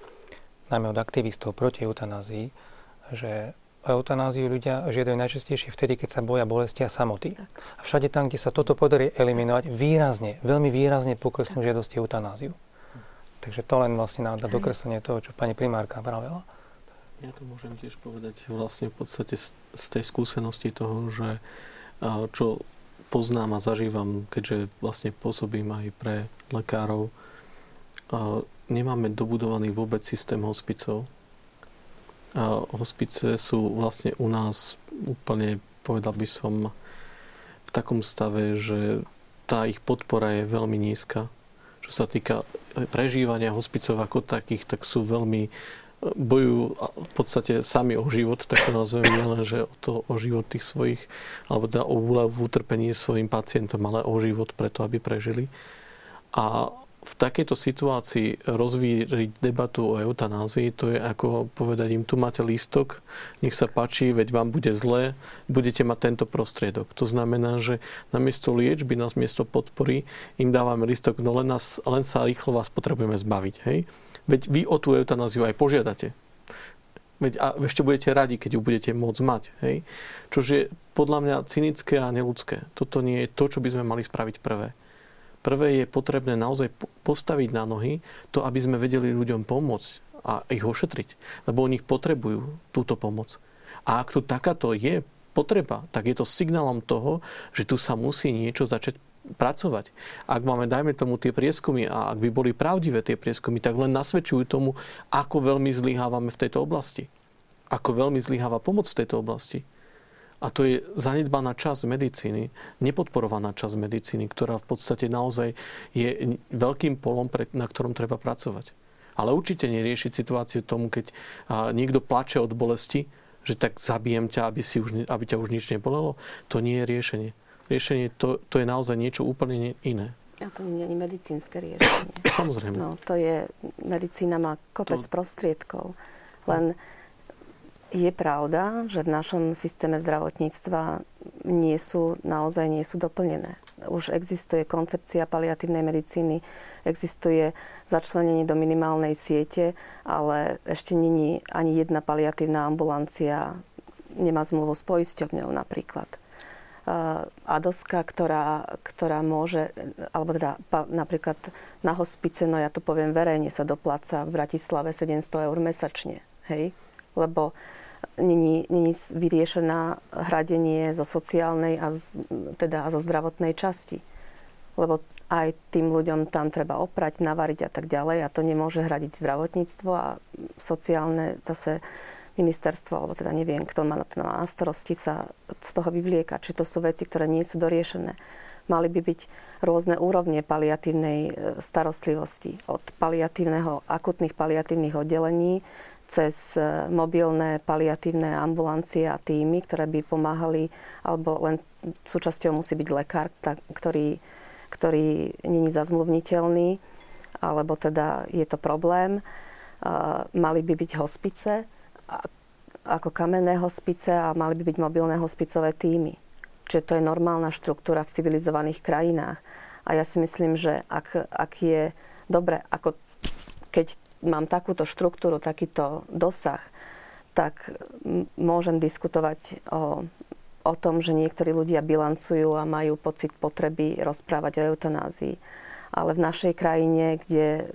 najmä od aktivistov proti eutanázii, že eutanáziu ľudia žiadajú najčastejšie vtedy, keď sa boja bolesti a samoty. Tak. A všade tam, kde sa toto podarí eliminovať, výrazne, veľmi výrazne poklesnú žiadosti eutanáziu. Takže to len vlastne na, dokreslenie toho, čo pani primárka pravila. Ja to môžem tiež povedať vlastne v podstate z, z tej skúsenosti toho, že čo poznám a zažívam, keďže vlastne pôsobím aj pre lekárov, nemáme dobudovaný vôbec systém hospicov, a hospice sú vlastne u nás úplne, povedal by som, v takom stave, že tá ich podpora je veľmi nízka. Čo sa týka prežívania hospicov ako takých, tak sú veľmi bojujú v podstate sami o život, tak to nazvem nielen, že o, to, o život tých svojich, alebo teda o úľav v utrpení svojim pacientom, ale o život preto, aby prežili. A v takejto situácii rozvíriť debatu o eutanázii, to je ako povedať im, tu máte lístok, nech sa páči, veď vám bude zle, budete mať tento prostriedok. To znamená, že namiesto liečby, namiesto podpory im dávame lístok, no len, nás, len sa rýchlo vás potrebujeme zbaviť. Hej? Veď vy o tú eutanáziu aj požiadate. Veď a ešte budete radi, keď ju budete môcť mať. Hej? Čože podľa mňa cynické a neludské. Toto nie je to, čo by sme mali spraviť prvé. Prvé je potrebné naozaj postaviť na nohy to, aby sme vedeli ľuďom pomôcť. a ich ošetriť. Lebo oni potrebujú túto pomoc. A ak tu takáto je potreba, tak je to signálom toho, že tu sa musí niečo začať pracovať. Ak máme, dajme tomu, tie prieskumy a ak by boli pravdivé tie prieskumy, tak len nasvedčujú tomu, ako veľmi zlyhávame v tejto oblasti. Ako veľmi zlyháva pomoc v tejto oblasti. A to je zanedbaná časť medicíny, nepodporovaná časť medicíny, ktorá v podstate naozaj je veľkým polom, na ktorom treba pracovať. Ale určite neriešiť situáciu tomu, keď niekto plače od bolesti, že tak zabijem ťa, aby, si už, aby ťa už nič nebolelo. To nie je riešenie. Riešenie to, to je naozaj niečo úplne iné. A to nie je medicínske riešenie. Samozrejme. No, to je, medicína má kopec to... prostriedkov. Len je pravda, že v našom systéme zdravotníctva nie sú, naozaj nie sú doplnené. Už existuje koncepcia paliatívnej medicíny, existuje začlenenie do minimálnej siete, ale ešte není ani jedna paliatívna ambulancia, nemá zmluvu s poisťovňou napríklad. Adoska, ktorá, ktorá môže, alebo teda napríklad na hospice, no ja to poviem verejne, sa dopláca v Bratislave 700 eur mesačne. Hej? Lebo není, není vyriešená hradenie zo sociálnej a z, teda zo zdravotnej časti. Lebo aj tým ľuďom tam treba oprať, navariť a tak ďalej a to nemôže hradiť zdravotníctvo a sociálne zase ministerstvo, alebo teda neviem, kto má na to na starosti, sa z toho vyvlieka. Či to sú veci, ktoré nie sú doriešené. Mali by byť rôzne úrovne paliatívnej e, starostlivosti. Od paliatívneho, akutných paliatívnych oddelení cez e, mobilné paliatívne ambulancie a týmy, ktoré by pomáhali, alebo len súčasťou musí byť lekár, ktorý, ktorý není zazmluvniteľný, alebo teda je to problém. Mali by byť hospice, ako kamenné hospice a mali by byť mobilné hospicové týmy. Čiže to je normálna štruktúra v civilizovaných krajinách. A ja si myslím, že ak, ak je dobre, ako keď mám takúto štruktúru, takýto dosah, tak môžem diskutovať o, o tom, že niektorí ľudia bilancujú a majú pocit potreby rozprávať o eutanázii. Ale v našej krajine, kde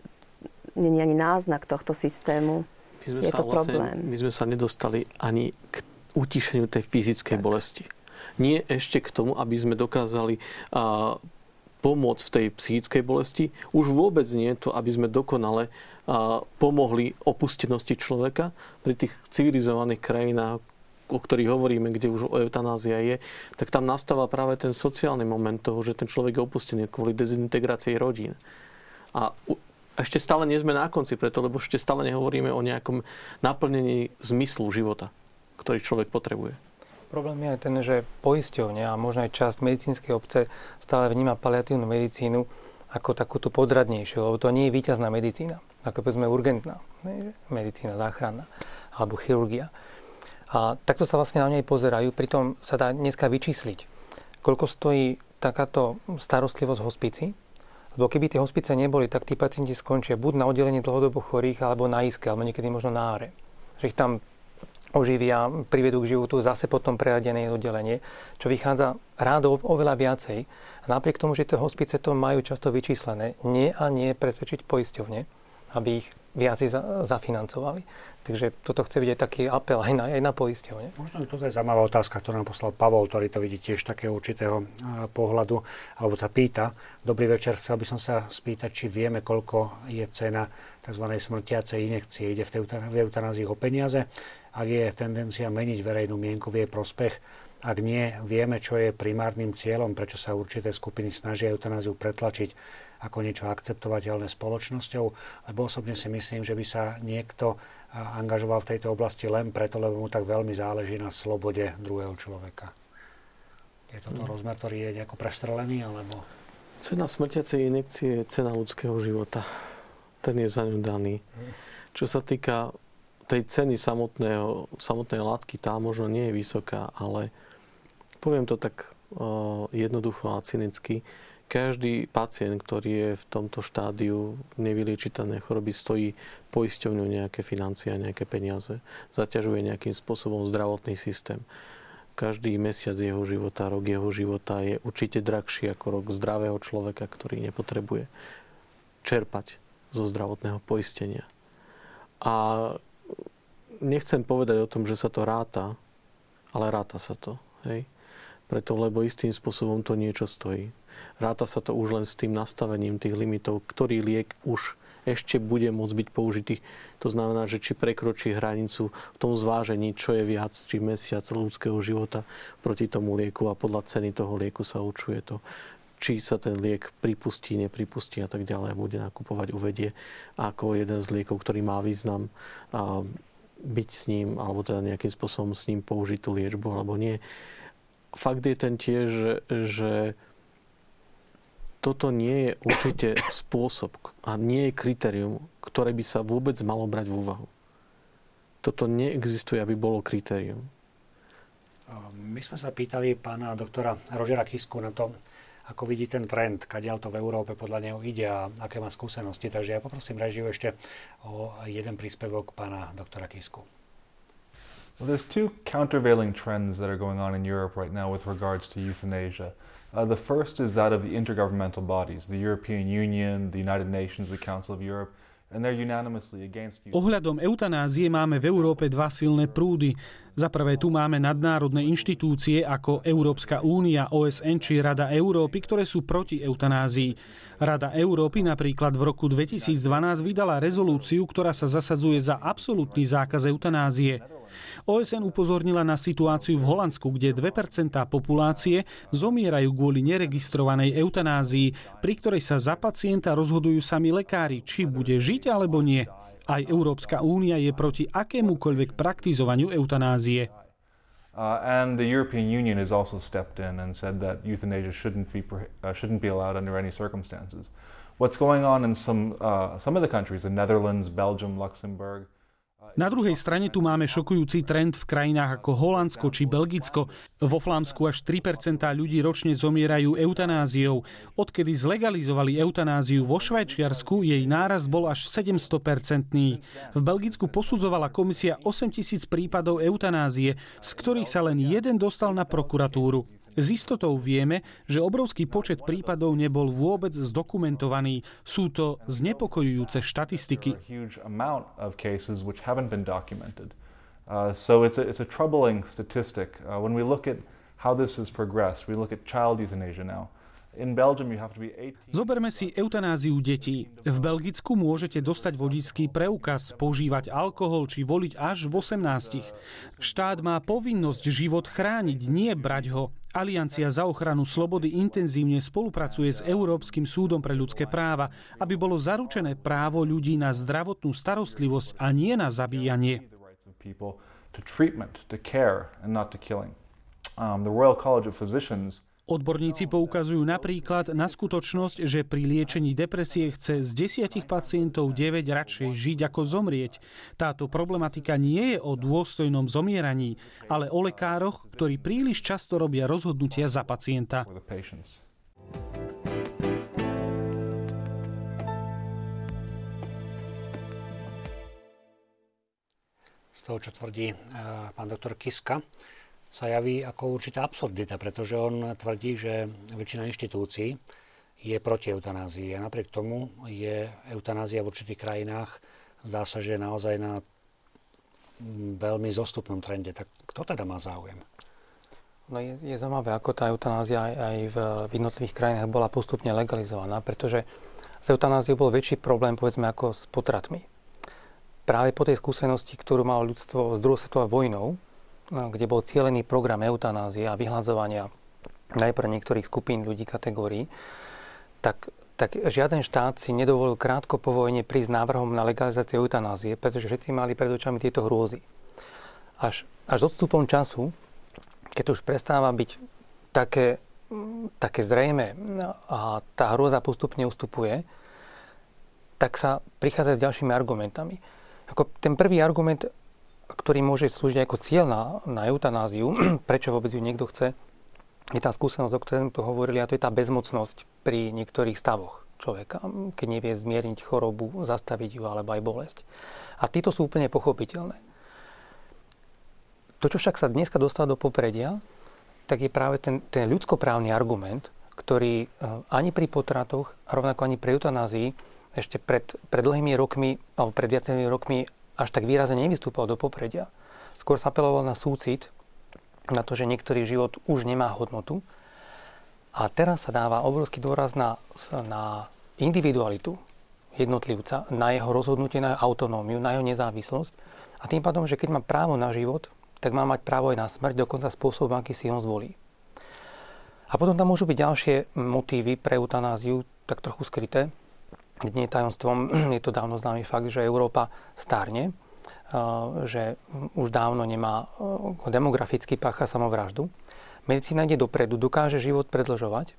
není ani náznak tohto systému, my sme je sa to vlastne, problém. My sme sa nedostali ani k utišeniu tej fyzickej tak. bolesti. Nie ešte k tomu, aby sme dokázali uh, pomôcť v tej psychickej bolesti. Už vôbec nie to, aby sme dokonale pomohli opustenosti človeka pri tých civilizovaných krajinách, o ktorých hovoríme, kde už eutanázia je, tak tam nastáva práve ten sociálny moment toho, že ten človek je opustený kvôli dezintegrácii rodín. A ešte stále nie sme na konci preto, lebo ešte stále nehovoríme o nejakom naplnení zmyslu života, ktorý človek potrebuje. Problém je aj ten, že poisťovne a možno aj časť medicínskej obce stále vníma paliatívnu medicínu ako takúto podradnejšiu, lebo to nie je výťazná medicína, ako povedzme urgentná medicína, záchranná alebo chirurgia. A takto sa vlastne na nej pozerajú, pritom sa dá dneska vyčísliť, koľko stojí takáto starostlivosť hospici, lebo keby tie hospice neboli, tak tí pacienti skončia buď na oddelení dlhodobo chorých, alebo na iske, alebo niekedy možno na áre. Že ich tam oživia, privedú k životu, zase potom preradené oddelenie, čo vychádza rádo oveľa viacej. Napriek tomu, že tie hospice to majú často vyčíslené, nie a nie presvedčiť poisťovne, aby ich viac zafinancovali. Takže toto chce byť aj taký apel aj na, aj na poisťovne. Možno je to je zaujímavá otázka, ktorú nám poslal Pavol, ktorý to vidí tiež takého určitého pohľadu, alebo sa pýta. Dobrý večer, chcel by som sa spýtať, či vieme, koľko je cena tzv. smrtiacej injekcie. Ide v eutanázii o peniaze ak je tendencia meniť verejnú mienku v jej prospech, ak nie, vieme, čo je primárnym cieľom, prečo sa určité skupiny snažia eutanáziu pretlačiť ako niečo akceptovateľné spoločnosťou, lebo osobne si myslím, že by sa niekto angažoval v tejto oblasti len preto, lebo mu tak veľmi záleží na slobode druhého človeka. Je toto hmm. rozmer, ktorý je nejako prestrelený, alebo... Cena smrtiacej injekcie je cena ľudského života. Ten je za ňu daný. Hmm. Čo sa týka tej ceny samotného, samotnej látky tá možno nie je vysoká, ale poviem to tak uh, jednoducho a cynicky. Každý pacient, ktorý je v tomto štádiu nevyliečiteľnej choroby, stojí poisťovňu nejaké financie a nejaké peniaze. Zaťažuje nejakým spôsobom zdravotný systém. Každý mesiac jeho života, rok jeho života je určite drahší ako rok zdravého človeka, ktorý nepotrebuje čerpať zo zdravotného poistenia. A nechcem povedať o tom, že sa to ráta, ale ráta sa to. Hej? Preto, lebo istým spôsobom to niečo stojí. Ráta sa to už len s tým nastavením tých limitov, ktorý liek už ešte bude môcť byť použitý. To znamená, že či prekročí hranicu v tom zvážení, čo je viac, či mesiac ľudského života proti tomu lieku a podľa ceny toho lieku sa určuje to, či sa ten liek pripustí, nepripustí a tak ďalej. Bude nakupovať, uvedie ako jeden z liekov, ktorý má význam byť s ním, alebo teda nejakým spôsobom s ním použiť tú liečbu, alebo nie. Fakt je ten tiež, že, že toto nie je určite spôsob a nie je kritérium, ktoré by sa vôbec malo brať v úvahu. Toto neexistuje, aby bolo kritérium. My sme sa pýtali pána doktora Rožera Kisku na to, ako vidí ten trend, kadiaľ to v Európe podľa neho ide a aké má skúsenosti. Takže ja poprosím režiu ešte o jeden príspevok pána doktora Kisku. Well, there's two countervailing trends that are going on in Europe right now with regards to euthanasia. Uh, the first is that of the intergovernmental bodies, the European Union, the United Nations, the Council of Europe. Ohľadom eutanázie máme v Európe dva silné prúdy. Za prvé tu máme nadnárodné inštitúcie ako Európska únia, OSN či Rada Európy, ktoré sú proti eutanázii. Rada Európy napríklad v roku 2012 vydala rezolúciu, ktorá sa zasadzuje za absolútny zákaz eutanázie. OSN upozornila na situáciu v Holandsku, kde 2% populácie zomierajú kvôli neregistrovanej eutanázii, pri ktorej sa za pacienta rozhodujú sami lekári, či bude žiť alebo nie. Aj Európska únia je proti akémukoľvek praktizovaniu eutanázie. Uh, and the European Union has also stepped in and said that euthanasia shouldn't be, uh, shouldn't be allowed under any circumstances. What's going on in some, uh, some of the countries, the Netherlands, Belgium, Luxembourg, na druhej strane tu máme šokujúci trend v krajinách ako Holandsko či Belgicko. Vo Flámsku až 3% ľudí ročne zomierajú eutanáziou. Odkedy zlegalizovali eutanáziu vo Švajčiarsku, jej nárast bol až 700%. V Belgicku posudzovala komisia 8000 prípadov eutanázie, z ktorých sa len jeden dostal na prokuratúru. S istotou vieme, že obrovský počet prípadov nebol vôbec zdokumentovaný. Sú to znepokojujúce štatistiky. Uh, so it's a, it's a troubling statistic. Uh, when we look at how this has progressed, we look at child euthanasia now. Zoberme si eutanáziu detí. V Belgicku môžete dostať vodický preukaz, používať alkohol či voliť až v 18. Štát má povinnosť život chrániť, nie brať ho. Aliancia za ochranu slobody intenzívne spolupracuje s Európskym súdom pre ľudské práva, aby bolo zaručené právo ľudí na zdravotnú starostlivosť a nie na zabíjanie. Um, the Royal College of Physicians Odborníci poukazujú napríklad na skutočnosť, že pri liečení depresie chce z desiatich pacientov 9 radšej žiť ako zomrieť. Táto problematika nie je o dôstojnom zomieraní, ale o lekároch, ktorí príliš často robia rozhodnutia za pacienta. Z toho, čo tvrdí eh, pán doktor Kiska, sa javí ako určitá absurdita, pretože on tvrdí, že väčšina inštitúcií je proti eutanázii a napriek tomu je eutanázia v určitých krajinách zdá sa, že naozaj na veľmi zostupnom trende. Tak kto teda má záujem? No je, je zaujímavé, ako tá eutanázia aj, aj v, v jednotlivých krajinách bola postupne legalizovaná, pretože s eutanáziou bol väčší problém, povedzme, ako s potratmi. Práve po tej skúsenosti, ktorú malo ľudstvo s druhou svetovou vojnou, No, kde bol cieľený program eutanázie a vyhľadzovania najprv niektorých skupín ľudí kategórií, tak, tak žiaden štát si nedovolil krátko po vojne prísť návrhom na legalizáciu eutanázie, pretože všetci mali pred očami tieto hrôzy. Až, až odstupom času, keď už prestáva byť také, také zrejme a tá hrôza postupne ustupuje, tak sa prichádza s ďalšími argumentami. Ako ten prvý argument ktorý môže slúžiť ako cieľ na, na eutanáziu, <clears throat> prečo vôbec ju niekto chce, je tá skúsenosť, o ktorej sme tu hovorili, a to je tá bezmocnosť pri niektorých stavoch človeka, keď nevie zmierniť chorobu, zastaviť ju alebo aj bolesť. A títo sú úplne pochopiteľné. To, čo však sa dneska dostáva do popredia, tak je práve ten, ten ľudskoprávny argument, ktorý eh, ani pri potratoch a rovnako ani pri eutanázii ešte pred, pred dlhými rokmi, alebo pred viacerými rokmi až tak výrazne nevystúpal do popredia. Skôr sa apeloval na súcit, na to, že niektorý život už nemá hodnotu. A teraz sa dáva obrovský dôraz na, na individualitu jednotlivca, na jeho rozhodnutie, na jeho autonómiu, na jeho nezávislosť. A tým pádom, že keď má právo na život, tak má mať právo aj na smrť, dokonca spôsob, aký si on zvolí. A potom tam môžu byť ďalšie motívy pre eutanáziu, tak trochu skryté. Nie je tajomstvom, <clears throat> je to dávno známy fakt, že Európa stárne, že už dávno nemá demograficky pácha samovraždu. Medicína ide dopredu, dokáže život predlžovať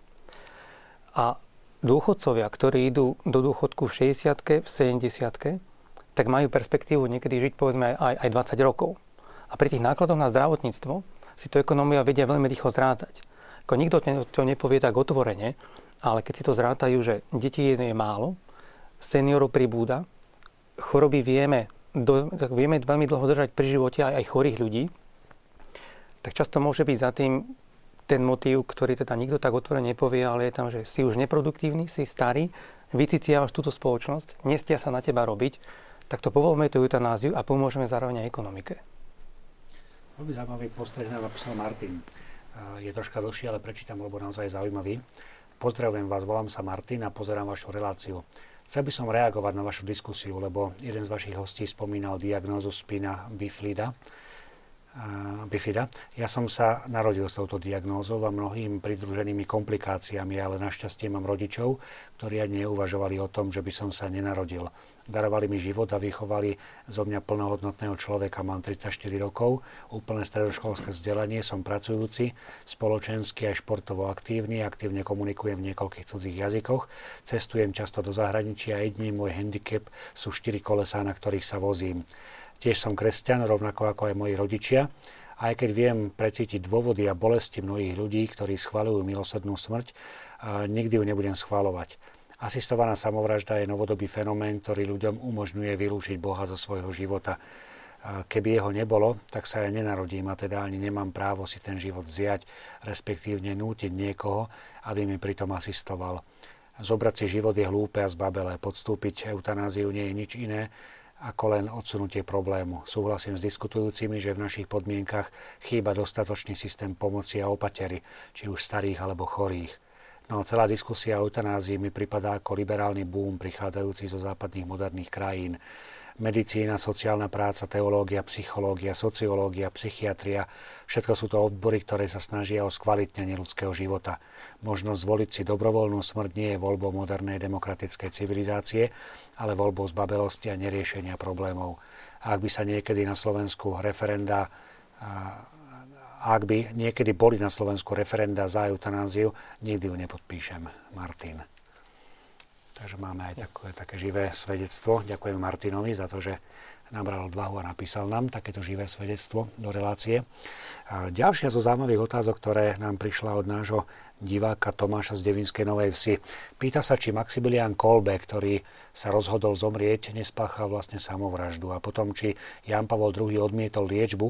a dôchodcovia, ktorí idú do dôchodku v 60 v 70 tak majú perspektívu niekedy žiť povedzme aj, aj 20 rokov. A pri tých nákladoch na zdravotníctvo si to ekonomia vedia veľmi rýchlo zrátať. Ako nikto to nepovie tak otvorene, ale keď si to zrátajú, že detí je málo, seniorov pribúda, choroby vieme do, tak vieme veľmi dlho držať pri živote aj, aj chorých ľudí, tak často môže byť za tým ten motív, ktorý teda nikto tak otvorene nepovie, ale je tam, že si už neproduktívny, si starý, vyciciavaš túto spoločnosť, nestia sa na teba robiť, tak to povolme tú eutanáziu a pomôžeme zároveň aj ekonomike. Veľmi zaujímavý postreh nám napísal Martin. Je troška dlhší, ale prečítam, lebo naozaj zaujímavý. Pozdravujem vás, volám sa Martin a pozerám vašu reláciu. Chcel by som reagovať na vašu diskusiu, lebo jeden z vašich hostí spomínal diagnózu spina bifida. Bifida. Ja som sa narodil s touto diagnózou a mnohými pridruženými komplikáciami, ale našťastie mám rodičov, ktorí ani neuvažovali o tom, že by som sa nenarodil darovali mi život a vychovali zo mňa plnohodnotného človeka. Mám 34 rokov, úplné stredoškolské vzdelanie, som pracujúci, spoločensky aj športovo aktívny, aktívne komunikujem v niekoľkých cudzích jazykoch, cestujem často do zahraničia a jediný môj handicap sú štyri kolesá, na ktorých sa vozím. Tiež som kresťan, rovnako ako aj moji rodičia. Aj keď viem precítiť dôvody a bolesti mnohých ľudí, ktorí schvalujú milosrdnú smrť, nikdy ju nebudem schvalovať. Asistovaná samovražda je novodobý fenomén, ktorý ľuďom umožňuje vylúčiť Boha zo svojho života. Keby jeho nebolo, tak sa ja nenarodím a teda ani nemám právo si ten život vziať, respektívne nútiť niekoho, aby mi pritom asistoval. Zobrať si život je hlúpe a zbabelé. Podstúpiť eutanáziu nie je nič iné, ako len odsunutie problému. Súhlasím s diskutujúcimi, že v našich podmienkach chýba dostatočný systém pomoci a opatery, či už starých alebo chorých. No, celá diskusia o eutanázii mi pripadá ako liberálny boom prichádzajúci zo západných moderných krajín. Medicína, sociálna práca, teológia, psychológia, sociológia, psychiatria, všetko sú to odbory, ktoré sa snažia o skvalitnenie ľudského života. Možnosť zvoliť si dobrovoľnú smrť nie je voľbou modernej demokratickej civilizácie, ale voľbou zbabelosti a neriešenia problémov. A ak by sa niekedy na Slovensku referenda ak by niekedy boli na Slovensku referenda za eutanáziu, nikdy ju nepodpíšem, Martin. Takže máme aj také, také živé svedectvo. Ďakujem Martinovi za to, že nabral odvahu a napísal nám takéto živé svedectvo do relácie. A ďalšia zo zaujímavých otázok, ktoré nám prišla od nášho diváka Tomáša z Devinskej Novej Vsi. Pýta sa, či Maximilian Kolbe, ktorý sa rozhodol zomrieť, nespáchal vlastne samovraždu. A potom, či Jan Pavol II odmietol liečbu,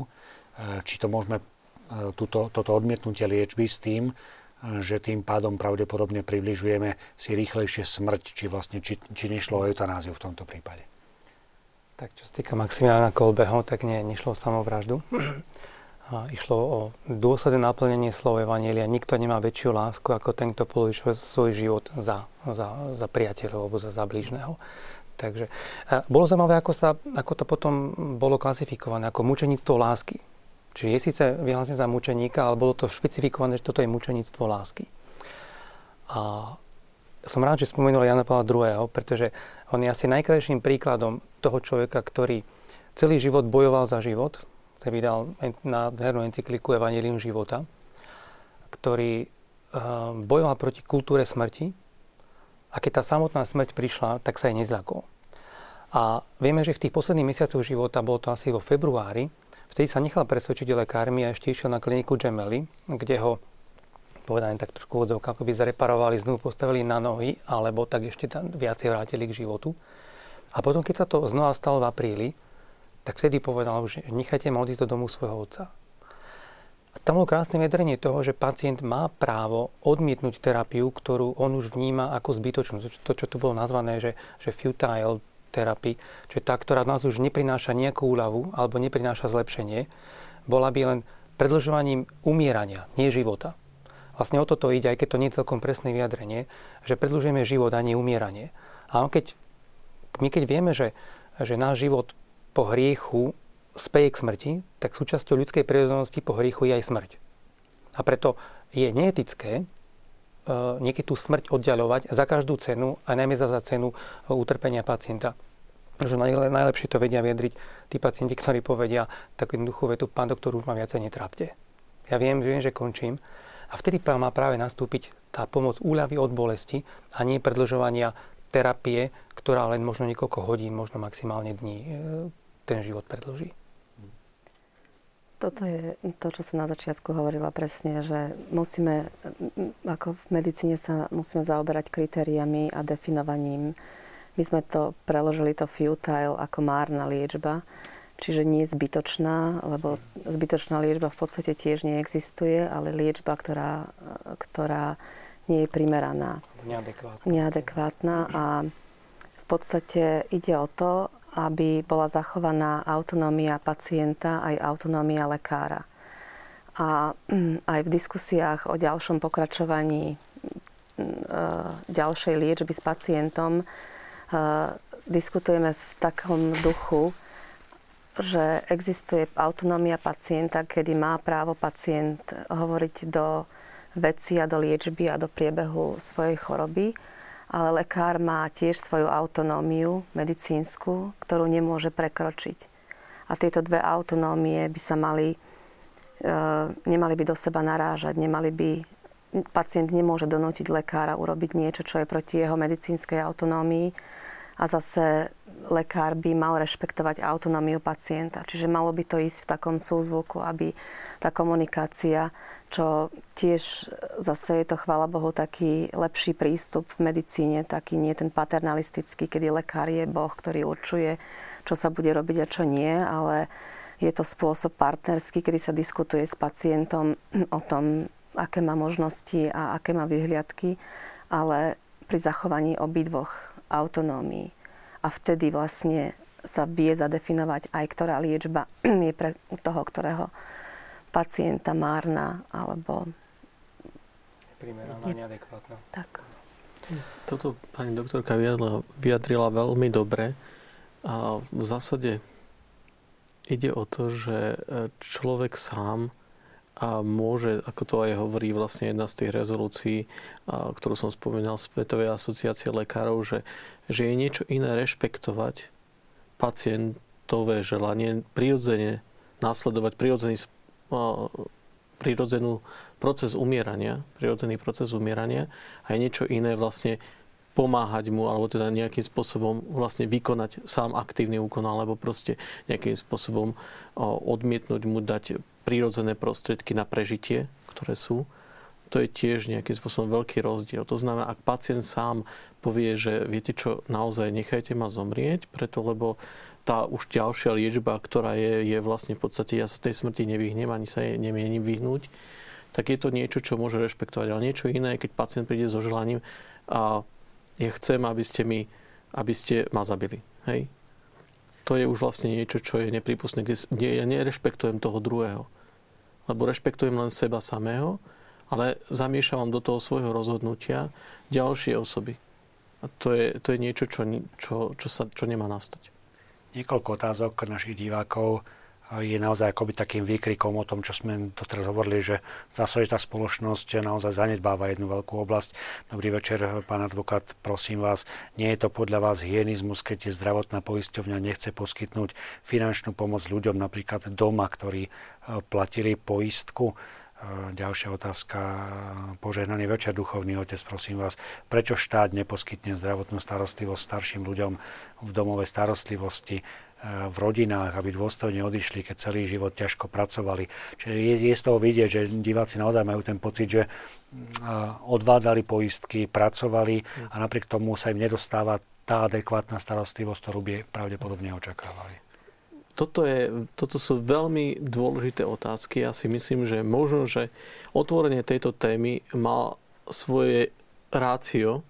či to môžeme E, túto, toto odmietnutie liečby s tým, e, že tým pádom pravdepodobne približujeme si rýchlejšie smrť, či vlastne či, či nešlo o eutanáziu v tomto prípade. Tak čo sa týka Maximiliana Kolbeho, tak nie, nešlo o samovraždu. A išlo o dôsledné naplnenie slov Evanielia. Nikto nemá väčšiu lásku ako ten, kto položí svoj život za, za, za priateľov alebo za, za blížneho. Takže bolo zaujímavé, ako, sa, ako to potom bolo klasifikované ako mučenictvo lásky. Čiže je síce vyhlásený za mučeníka, ale bolo to špecifikované, že toto je mučeníctvo lásky. A som rád, že spomenul Jana Pavla II., pretože on je asi najkrajším príkladom toho človeka, ktorý celý život bojoval za život, ktorý vydal na hernú encykliku Evangelium života, ktorý eh, bojoval proti kultúre smrti a keď tá samotná smrť prišla, tak sa jej nezľakol. A vieme, že v tých posledných mesiacoch života, bolo to asi vo februári, Vtedy sa nechal presvedčiť lekármi a ešte išiel na kliniku Gemelli, kde ho povedané tak trošku odzov, ako by zareparovali, znovu postavili na nohy, alebo tak ešte tam viacej vrátili k životu. A potom, keď sa to znova stalo v apríli, tak vtedy povedal, že nechajte ma odísť do domu svojho otca. A tam bolo krásne vedrenie toho, že pacient má právo odmietnúť terapiu, ktorú on už vníma ako zbytočnú. To, čo tu bolo nazvané, že, že futile terapii, čiže tá, ktorá nás už neprináša nejakú úľavu alebo neprináša zlepšenie, bola by len predlžovaním umierania, nie života. Vlastne o toto ide, aj keď to nie je celkom presné vyjadrenie, že predlžujeme život a nie umieranie. A keď, my keď vieme, že, že náš život po hriechu speje k smrti, tak súčasťou ľudskej prírodzenosti po hriechu je aj smrť. A preto je neetické E, niekedy tú smrť oddialovať za každú cenu a najmä za, za cenu utrpenia pacienta. Že najlepšie to vedia vyjadriť tí pacienti, ktorí povedia takú jednoduchú vetu, pán doktor, už ma viacej netrápte. Ja viem, viem, že končím. A vtedy má práve nastúpiť tá pomoc úľavy od bolesti a nie predlžovania terapie, ktorá len možno niekoľko hodín, možno maximálne dní e, ten život predlží. Toto je to, čo som na začiatku hovorila presne, že musíme, ako v medicíne sa musíme zaoberať kritériami a definovaním. My sme to preložili to futile ako márna liečba, čiže nie zbytočná, lebo zbytočná liečba v podstate tiež neexistuje, ale liečba, ktorá, ktorá nie je primeraná. Neadekvátna. Neadekvátna a v podstate ide o to, aby bola zachovaná autonómia pacienta aj autonómia lekára. A mm, aj v diskusiách o ďalšom pokračovaní mm, e, ďalšej liečby s pacientom diskutujeme v takom duchu, že existuje autonómia pacienta, kedy má právo pacient hovoriť do veci a do liečby a do priebehu svojej choroby ale lekár má tiež svoju autonómiu medicínsku, ktorú nemôže prekročiť. A tieto dve autonómie by sa mali, e, nemali by do seba narážať, nemali by, pacient nemôže donútiť lekára urobiť niečo, čo je proti jeho medicínskej autonómii a zase lekár by mal rešpektovať autonómiu pacienta. Čiže malo by to ísť v takom súzvuku, aby tá komunikácia čo tiež zase je to, chvála Bohu, taký lepší prístup v medicíne, taký nie ten paternalistický, kedy lekár je Boh, ktorý určuje, čo sa bude robiť a čo nie, ale je to spôsob partnerský, kedy sa diskutuje s pacientom o tom, aké má možnosti a aké má vyhliadky, ale pri zachovaní obidvoch autonómií. A vtedy vlastne sa vie zadefinovať aj, ktorá liečba <clears throat> je pre toho, ktorého pacienta márna alebo... Primeraná, ne... neadekvátna. Tak. Toto pani doktorka vyjadrila, vyjadrila veľmi dobre a v zásade ide o to, že e, človek sám a môže, ako to aj hovorí vlastne jedna z tých rezolúcií, ktorú som spomínal Svetovej asociácie lekárov, že, že je niečo iné rešpektovať pacientové želanie, prirodzene následovať prirodzený prirodzenú proces umierania, prirodzený proces umierania a je niečo iné vlastne pomáhať mu, alebo teda nejakým spôsobom vlastne vykonať sám aktívny úkon, alebo proste nejakým spôsobom odmietnúť mu dať prírodzené prostriedky na prežitie, ktoré sú. To je tiež nejakým spôsobom veľký rozdiel. To znamená, ak pacient sám povie, že viete čo, naozaj nechajte ma zomrieť, preto lebo tá už ďalšia liečba, ktorá je, je vlastne v podstate, ja sa tej smrti nevyhnem, ani sa jej nemienim vyhnúť, tak je to niečo, čo môže rešpektovať. Ale niečo iné, keď pacient príde so želaním a ja chcem, aby ste, mi, aby ste ma zabili. Hej? To je už vlastne niečo, čo je nepripustné, kde, kde ja nerešpektujem toho druhého. Lebo rešpektujem len seba samého, ale zamiešavam do toho svojho rozhodnutia ďalšie osoby. A to je, to je niečo, čo, čo, čo, sa, čo nemá nastať niekoľko otázok našich divákov je naozaj akoby takým výkrikom o tom, čo sme to teraz hovorili, že že tá spoločnosť naozaj zanedbáva jednu veľkú oblasť. Dobrý večer, pán advokát, prosím vás, nie je to podľa vás hygienizmus, keď je zdravotná poisťovňa nechce poskytnúť finančnú pomoc ľuďom napríklad doma, ktorí e, platili poistku. E, ďalšia otázka. Požehnaný večer, duchovný otec, prosím vás. Prečo štát neposkytne zdravotnú starostlivosť starším ľuďom v domove starostlivosti, v rodinách, aby dôstojne odišli, keď celý život ťažko pracovali. Čiže je, je z toho vidieť, že diváci naozaj majú ten pocit, že odvádzali poistky, pracovali a napriek tomu sa im nedostáva tá adekvátna starostlivosť, ktorú by pravdepodobne očakávali. Toto, je, toto sú veľmi dôležité otázky. Ja si myslím, že možno, že otvorenie tejto témy má svoje rácio,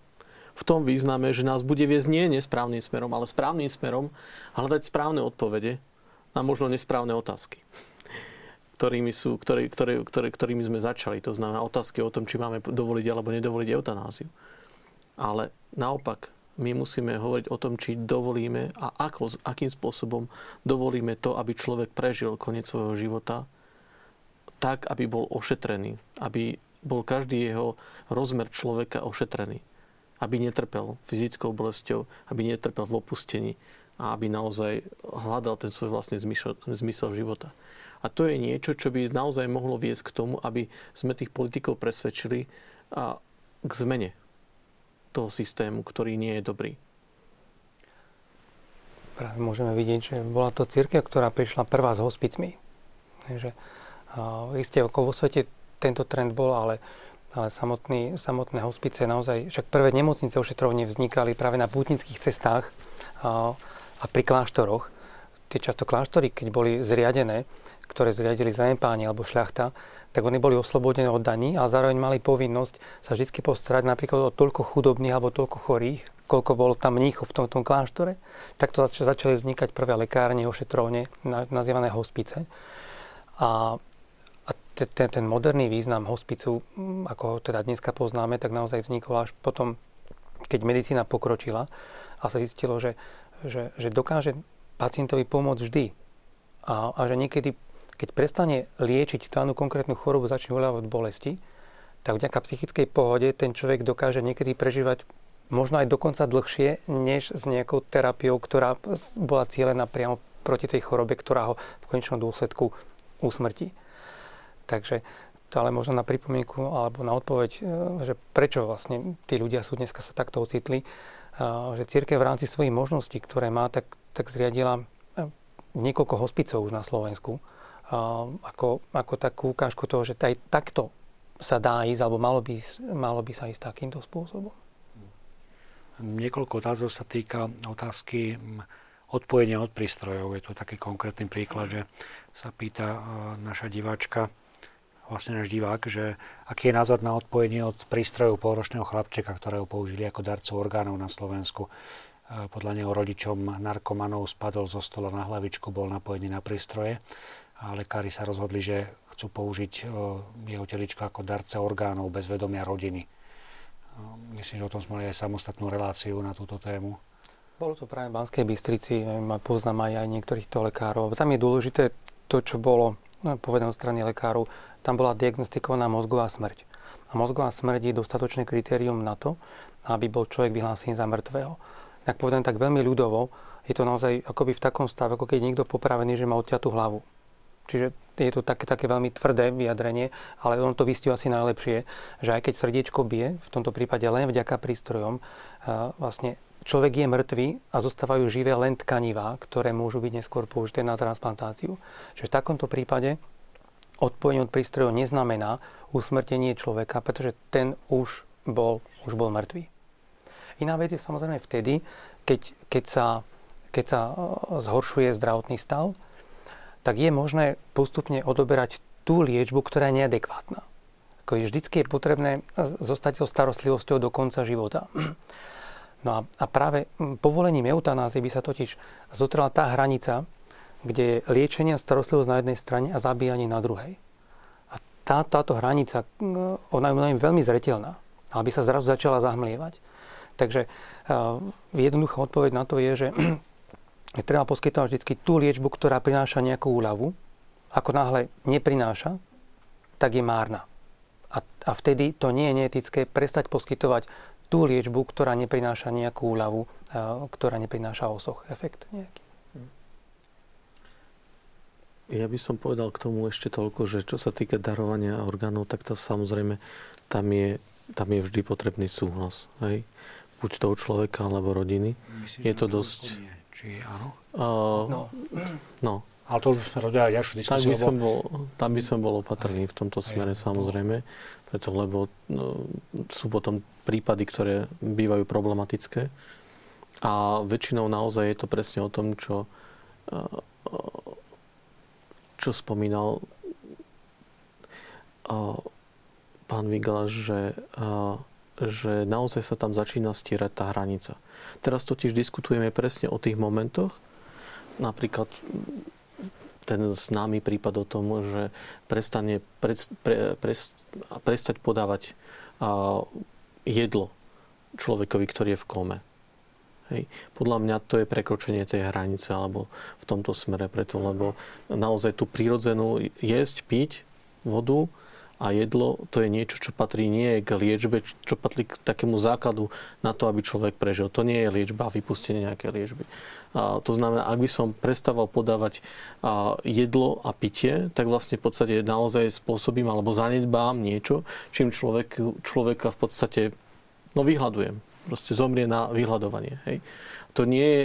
v tom význame, že nás bude viesť nie nesprávnym smerom, ale správnym smerom hľadať správne odpovede na možno nesprávne otázky ktorými, sú, ktorý, ktorý, ktorý, ktorými sme začali. To znamená otázky o tom, či máme dovoliť alebo nedovoliť eutanáziu. Ale naopak, my musíme hovoriť o tom, či dovolíme a ako, akým spôsobom dovolíme to, aby človek prežil koniec svojho života tak, aby bol ošetrený, aby bol každý jeho rozmer človeka ošetrený, aby netrpel fyzickou bolesťou, aby netrpel v opustení a aby naozaj hľadal ten svoj vlastný zmysel, zmysel života. A to je niečo, čo by naozaj mohlo viesť k tomu, aby sme tých politikov presvedčili a k zmene toho systému, ktorý nie je dobrý. Práve môžeme vidieť, že bola to církev, ktorá prišla prvá s hospicmi. Takže, uh, isté, ako vo svete tento trend bol, ale, ale samotný, samotné hospice naozaj, však prvé nemocnice ošetrovne vznikali práve na pútnických cestách uh, a pri kláštoroch. Tie často kláštory, keď boli zriadené, ktoré zriadili zanepáni alebo šľachta, tak oni boli oslobodení od daní a zároveň mali povinnosť sa vždy postarať napríklad o toľko chudobných alebo toľko chorých, koľko bolo tam mníchov v tom, tom kláštore. Takto začali vznikať prvé lekárne, ošetrovne, nazývané hospice. A, a ten, ten moderný význam hospicu, mm, ako ho teda dneska poznáme, tak naozaj vznikol až potom, keď medicína pokročila a sa zistilo, že, že, že dokáže pacientovi pomôcť vždy. A, a že niekedy keď prestane liečiť danú konkrétnu chorobu, začne uľavovať bolesti, tak vďaka psychickej pohode ten človek dokáže niekedy prežívať možno aj dokonca dlhšie, než s nejakou terapiou, ktorá bola cieľená priamo proti tej chorobe, ktorá ho v konečnom dôsledku usmrtí. Takže to ale možno na pripomienku alebo na odpoveď, e, že prečo vlastne tí ľudia sú dneska sa takto ocitli, e, že církev v rámci svojich možností, ktoré má, tak, tak zriadila e, niekoľko hospicov už na Slovensku ako, ako takú ukážku toho, že aj takto sa dá ísť, alebo malo by, malo by sa ísť takýmto spôsobom. Niekoľko otázok sa týka otázky odpojenia od prístrojov. Je to taký konkrétny príklad, že sa pýta naša diváčka, vlastne náš divák, že aký je názor na odpojenie od prístrojov pôročného chlapčeka, ktorého použili ako darcov orgánov na Slovensku. E, podľa neho rodičom narkomanov spadol zo stola na hlavičku, bol napojený na prístroje a lekári sa rozhodli, že chcú použiť e, jeho teličko ako darca orgánov bez vedomia rodiny. E, myslím, že o tom sme mali aj samostatnú reláciu na túto tému. Bolo to práve v Banskej Bystrici, poznám aj, aj niektorých to lekárov. Tam je dôležité to, čo bolo no, povedané od strany lekárov. Tam bola diagnostikovaná mozgová smrť. A mozgová smrť je dostatočné kritérium na to, aby bol človek vyhlásený za mŕtvého. Tak povedané tak veľmi ľudovo, je to naozaj akoby v takom stave, ako keď niekto popravený, že má odťatú hlavu. Čiže je to také, také veľmi tvrdé vyjadrenie, ale on to vystihuje asi najlepšie, že aj keď srdiečko bije, v tomto prípade len vďaka prístrojom, vlastne človek je mŕtvý a zostávajú živé len tkanivá, ktoré môžu byť neskôr použité na transplantáciu. Čiže v takomto prípade odpojenie od prístrojov neznamená usmrtenie človeka, pretože ten už bol, už bol mŕtvý. Iná vec je samozrejme vtedy, keď, keď, sa, keď sa zhoršuje zdravotný stav, tak je možné postupne odoberať tú liečbu, ktorá je neadekvátna. Ako je vždycky je potrebné zostať so starostlivosťou do konca života. <clears throat> No a, a práve povolením eutanázie by sa totiž zotrela tá hranica, kde je liečenie a starostlivosť na jednej strane a zabíjanie na druhej. A tá, táto hranica, ona je veľmi zretelná, ale by sa zrazu začala zahmlievať. Takže uh, jednoduchá odpoveď na to je, že <clears throat> treba poskytovať vždy tú liečbu, ktorá prináša nejakú úľavu. Ako náhle neprináša, tak je márna. A, a vtedy to nie je neetické prestať poskytovať tú liečbu, ktorá neprináša nejakú úľavu, ktorá neprináša osoch, efekt nejaký. Ja by som povedal k tomu ešte toľko, že čo sa týka darovania orgánov, tak to samozrejme tam je, tam je vždy potrebný súhlas. Hej? Buď toho človeka alebo rodiny. Myslím, je to dosť... Nie či áno? Uh, no. no. Ale to už sme robili ďalšiu diskusiu. Tam by, som bol, tam by som bol opatrný aj, v tomto smere aj, samozrejme, preto lebo no, sú potom prípady, ktoré bývajú problematické. A väčšinou naozaj je to presne o tom, čo, čo spomínal pán Vigla, že že naozaj sa tam začína stierať tá hranica. Teraz totiž diskutujeme presne o tých momentoch, napríklad ten známy prípad o tom, že prestane, pre, pre, pre, prestať podávať a, jedlo človekovi, ktorý je v kome. Hej. Podľa mňa to je prekročenie tej hranice alebo v tomto smere preto, lebo naozaj tú prírodzenú jesť, piť vodu a jedlo to je niečo, čo patrí nie k liečbe, čo patrí k takému základu na to, aby človek prežil. To nie je liečba a vypustenie nejaké liečby. A to znamená, ak by som prestával podávať a, jedlo a pitie, tak vlastne v podstate naozaj spôsobím alebo zanedbám niečo, čím človek, človeka v podstate no vyhľadujem proste zomrie na vyhľadovanie. Hej. To nie je,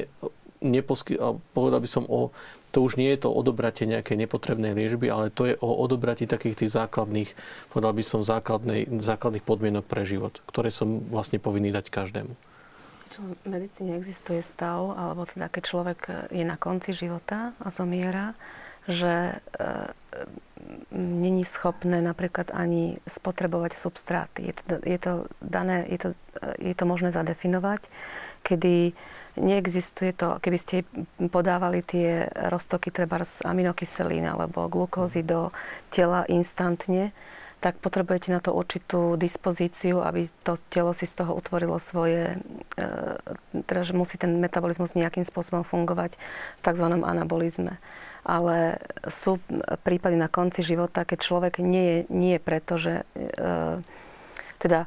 neposky, povedal by som o, to už nie je to odobratie nejakej nepotrebnej liečby, ale to je o odobratí takých tých základných, povedal by som, základných podmienok pre život, ktoré som vlastne povinný dať každému. V medicíne existuje stav, alebo teda keď človek je na konci života a zomiera, že e, není schopné napríklad ani spotrebovať substráty. Je to, je to, dané, je to, je to možné zadefinovať, kedy neexistuje to, keby ste podávali tie roztoky treba z aminokyselín alebo glukózy do tela instantne, tak potrebujete na to určitú dispozíciu, aby to telo si z toho utvorilo svoje, e, teda že musí ten metabolizmus nejakým spôsobom fungovať v tzv. anabolizme ale sú prípady na konci života, keď človek nie je, nie je preto, že e, teda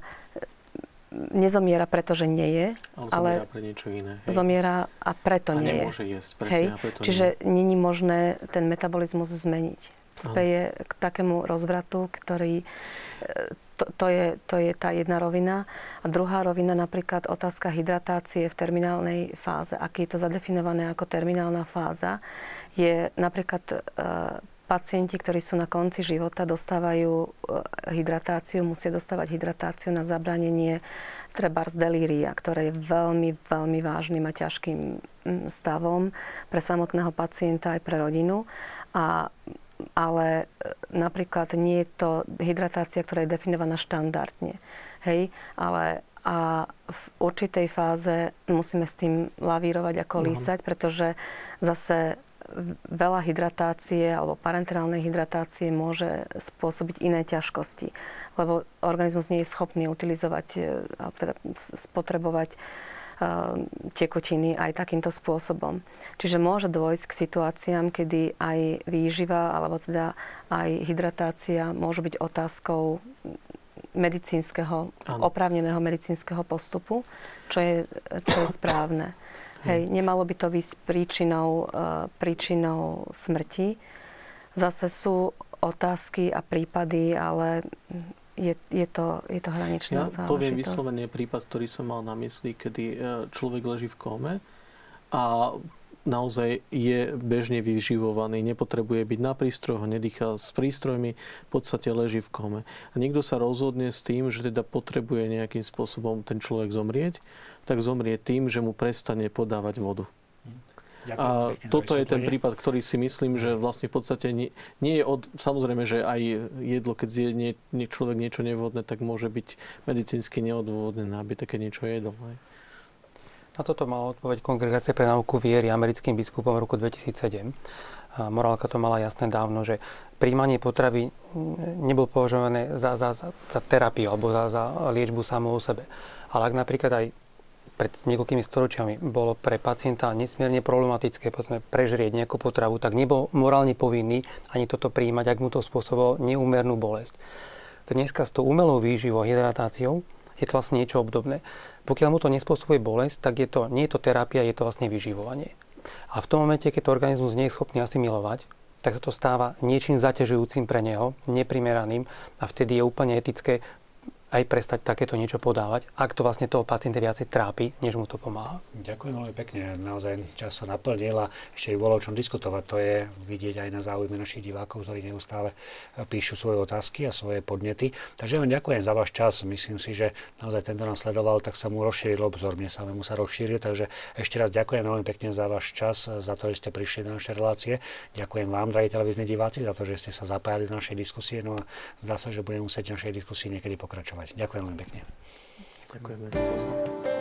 nezomiera preto, že nie je, ale, ale zomiera pre niečo iné. Hej. Zomiera a preto a nie nemôže je. jesť, presne, hej. a preto Čiže nie. není možné ten metabolizmus zmeniť. Speje k takému rozvratu, ktorý e, to, to, je, to je tá jedna rovina. A druhá rovina, napríklad otázka hydratácie v terminálnej fáze. Ak je to zadefinované ako terminálna fáza, je napríklad e, pacienti, ktorí sú na konci života, dostávajú e, hydratáciu, musia dostávať hydratáciu na zabranenie treba z delíria, ktoré je veľmi, veľmi vážnym a ťažkým stavom pre samotného pacienta aj pre rodinu. A, ale e, napríklad nie je to hydratácia, ktorá je definovaná štandardne. Hej, ale a v určitej fáze musíme s tým lavírovať ako lísať, pretože zase veľa hydratácie alebo parenterálnej hydratácie môže spôsobiť iné ťažkosti, lebo organizmus nie je schopný utilizovať, e, teda spotrebovať e, tekutiny aj takýmto spôsobom. Čiže môže dôjsť k situáciám, kedy aj výživa alebo teda aj hydratácia môžu byť otázkou medicínskeho, oprávneného medicínskeho postupu, čo je, čo je správne. Hej, nemalo by to byť príčinou, uh, príčinou smrti. Zase sú otázky a prípady, ale je, je, to, je to hraničná ja záležitosť. poviem vyslovene prípad, ktorý som mal na mysli, kedy e, človek leží v kome a naozaj je bežne vyživovaný, nepotrebuje byť na prístrojoch, nedýcha s prístrojmi, v podstate leží v kome. A niekto sa rozhodne s tým, že teda potrebuje nejakým spôsobom ten človek zomrieť tak zomrie tým, že mu prestane podávať vodu. Ďakujem, a toto je ten prípad, ktorý si myslím, že vlastne v podstate nie, nie je od... Samozrejme, že aj jedlo, keď zje nie, nie, človek niečo nevhodné, tak môže byť medicínsky neodôvodnené, aby také niečo jedol. Aj. Na toto mala odpoveď Kongregácia pre náuku viery americkým biskupom v roku 2007. A morálka to mala jasné dávno, že príjmanie potravy nebol považované za, za, za, za terapiu alebo za, za liečbu samou o sebe. Ale ak napríklad aj pred niekoľkými storočiami bolo pre pacienta nesmierne problematické povedzme, prežrieť nejakú potravu, tak nebol morálne povinný ani toto príjmať, ak mu to spôsobilo neúmernú bolesť. Dneska s tou umelou výživou a hydratáciou je to vlastne niečo obdobné. Pokiaľ mu to nespôsobuje bolesť, tak je to, nie je to terapia, je to vlastne vyživovanie. A v tom momente, keď to organizmus nie je schopný asimilovať, tak sa to stáva niečím zaťažujúcim pre neho, neprimeraným a vtedy je úplne etické aj prestať takéto niečo podávať, ak to vlastne toho pacienta viacej trápi, než mu to pomáha. Ďakujem veľmi pekne. Naozaj čas sa naplnil a ešte by bolo o čom diskutovať. To je vidieť aj na záujme našich divákov, ktorí neustále píšu svoje otázky a svoje podnety. Takže len ďakujem za váš čas. Myslím si, že naozaj tento nás sledoval, tak sa mu rozšíril obzor. Mne samému sa rozšíril. Takže ešte raz ďakujem veľmi pekne za váš čas, za to, že ste prišli do našej relácie. Ďakujem vám, drahí televízni diváci, za to, že ste sa zapájali do našej diskusie. No a zdá sa, že budeme musieť našej diskusii niekedy pokračovať mať. Ďakujem veľmi pekne. Ďakujem.